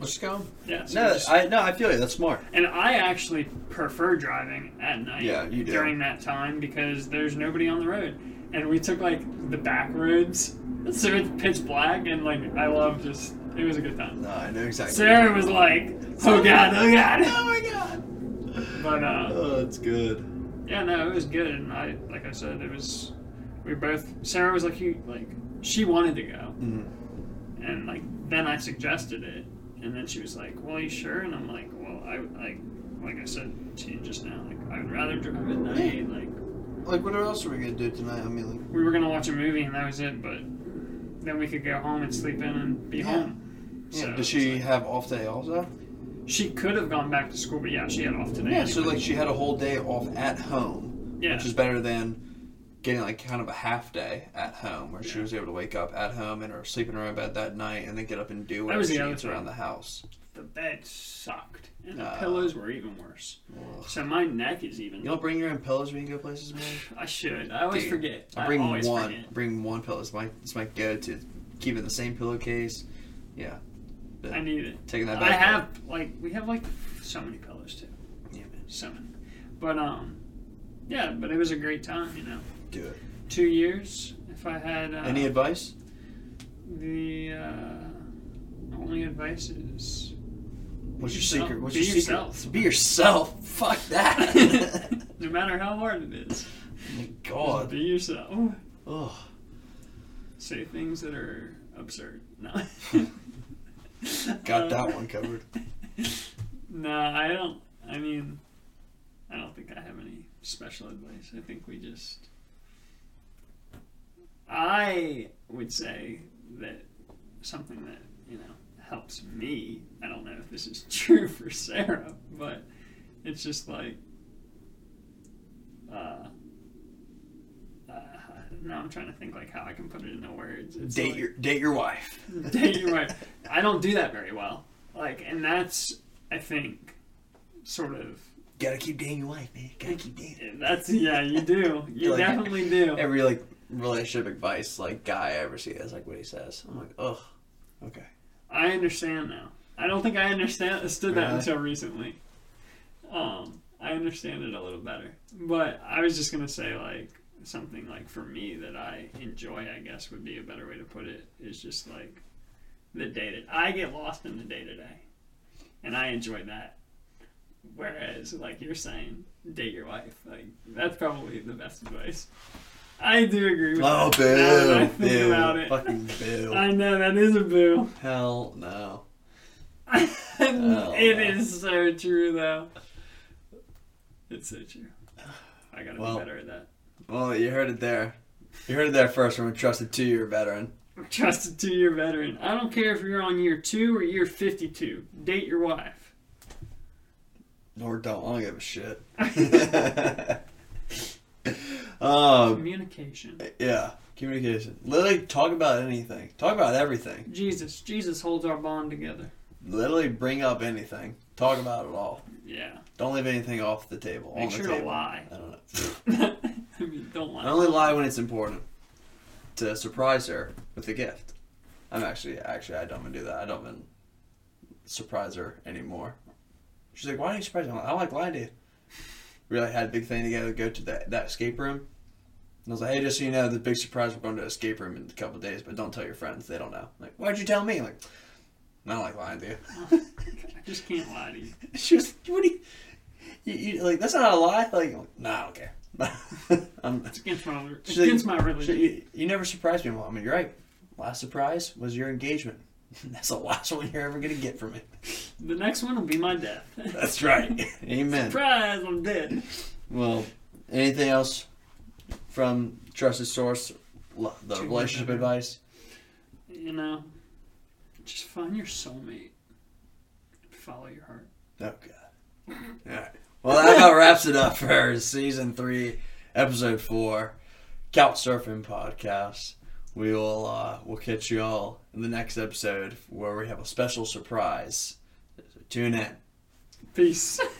Let's just go. yeah, so No, just- I no, I feel you. That's smart. And I actually prefer driving at night Yeah, you do. during that time because there's nobody on the road. And we took like the back roads, so it's pitch black, and like I love just it was a good time. No, I know exactly. Sarah was like, "Oh god, oh god," Oh my god. but uh, Oh, it's good. yeah, no, it was good. And I, like I said, it was we both. Sarah was like, "You like," she wanted to go, Mhm. and like then I suggested it, and then she was like, "Well, are you sure?" And I'm like, "Well, I like." Like I said to you just now, like I would rather drive at night. Like Like, what else are we gonna do tonight? I mean, like, we were gonna watch a movie and that was it, but then we could go home and sleep in and be Yeah. home. Yeah. So Does she have off day also? she could have gone back to school, but yeah, she had off today. Yeah. So anyway. like, she had a whole day off at home, yeah, which is better than getting like kind of a half day at home, where she was able to wake up at home and or sleep in her own bed that night, and then get up and do whatever she needs around the house. the bed sucked and the Uh, pillows were even worse. Ugh. So my neck is even. You don't bring your own pillows when you go places, man. I should. I always Dude, forget. I bring always one. forget. Bring one pillow. It's my it's my go-to. Keep it in the same pillowcase. Yeah. I need it. taking that I back. have like we have like so many pillows too. Yeah, man. So many. But um, yeah. But it was a great time. You know, Do it. two years. If I had uh, Any advice? the uh, only advice is What's your yourself. secret? What's Be your yourself. secret? Be yourself. Fuck that. no matter how hard it is, my just God. be yourself. Ugh. Say things that are absurd. No. Got Uh, that one covered. No, I don't. I mean, I don't think I have any special advice. I think we just. I would say that something that, you know, helps me. I don't know if this is true for Sarah, but it's just like. Uh, uh, now I'm trying to think like how I can put it into words. It's Date like- your date your wife. date your wife. I don't do that very well. Like, and that's I think sort of Gotta keep dating your wife, man. Gotta keep dating. that's yeah you do you Like, definitely do. Every like relationship advice like guy I ever see is like what he says. I'm like, ugh. Okay. I understand now. I don't think I understand understood that Really? until recently. Um, I understand it a little better, but I was just gonna say like something like for me that I enjoy, I guess would be a better way to put it, is just like the day to I get lost in the day to day, and I enjoy that. Whereas, like you're saying, date your wife. Like that's probably the best advice. I do agree with Oh, that. Now that I think boo, about it, fucking boo. I know that is a boo. Hell no. it no. is so true, though. It's so true. I gotta Well- be better at that. Well, you heard it there. You heard it there first from a trusted two-year veteran. Trusted two year veteran. I don't care if you're on year two or year 52. Date your wife. Or don't. I don't give a shit. um, Communication. yeah, communication. Literally, talk about anything. Talk about everything. Jesus. Jesus holds our bond together. Literally, bring up anything. Talk about it all. Yeah. Don't leave anything off the table. Make on sure the to lie. I don't know. I mean, don't lie. I only lie when it's important. To surprise her with a gift. I'm actually, actually, I don't even do that. I don't even surprise her anymore. She's like, "Why don't you surprise me?" I'm like, I don't like lying to you. Really had a big thing together to go to that that escape room. And I was like, "Hey, just so you know, the big surprise, we're going to escape room in a couple of days, but don't tell your friends; they don't know." I'm like, why'd you tell me? I'm like, I don't like lying to you. I just can't lie to you. She was, "What do you, you, you like? That's not a lie." Like, nah, I don't care. I'm, It's against my, it's like- against my religion. you, you never surprised me, Mom. You're right. Last surprise was your engagement. That's the last one you're ever gonna get from me. The next one will be my death. That's right. Amen. Surprise, I'm dead. Well, anything else from trusted source? The Too relationship advice. You know, just find your soulmate. Follow your heart. Oh God. All right. Well, that about wraps it up for season three, episode four, Couch Surfing podcast. We will uh, we'll catch you all in the next episode where we have a special surprise. So tune in. Peace.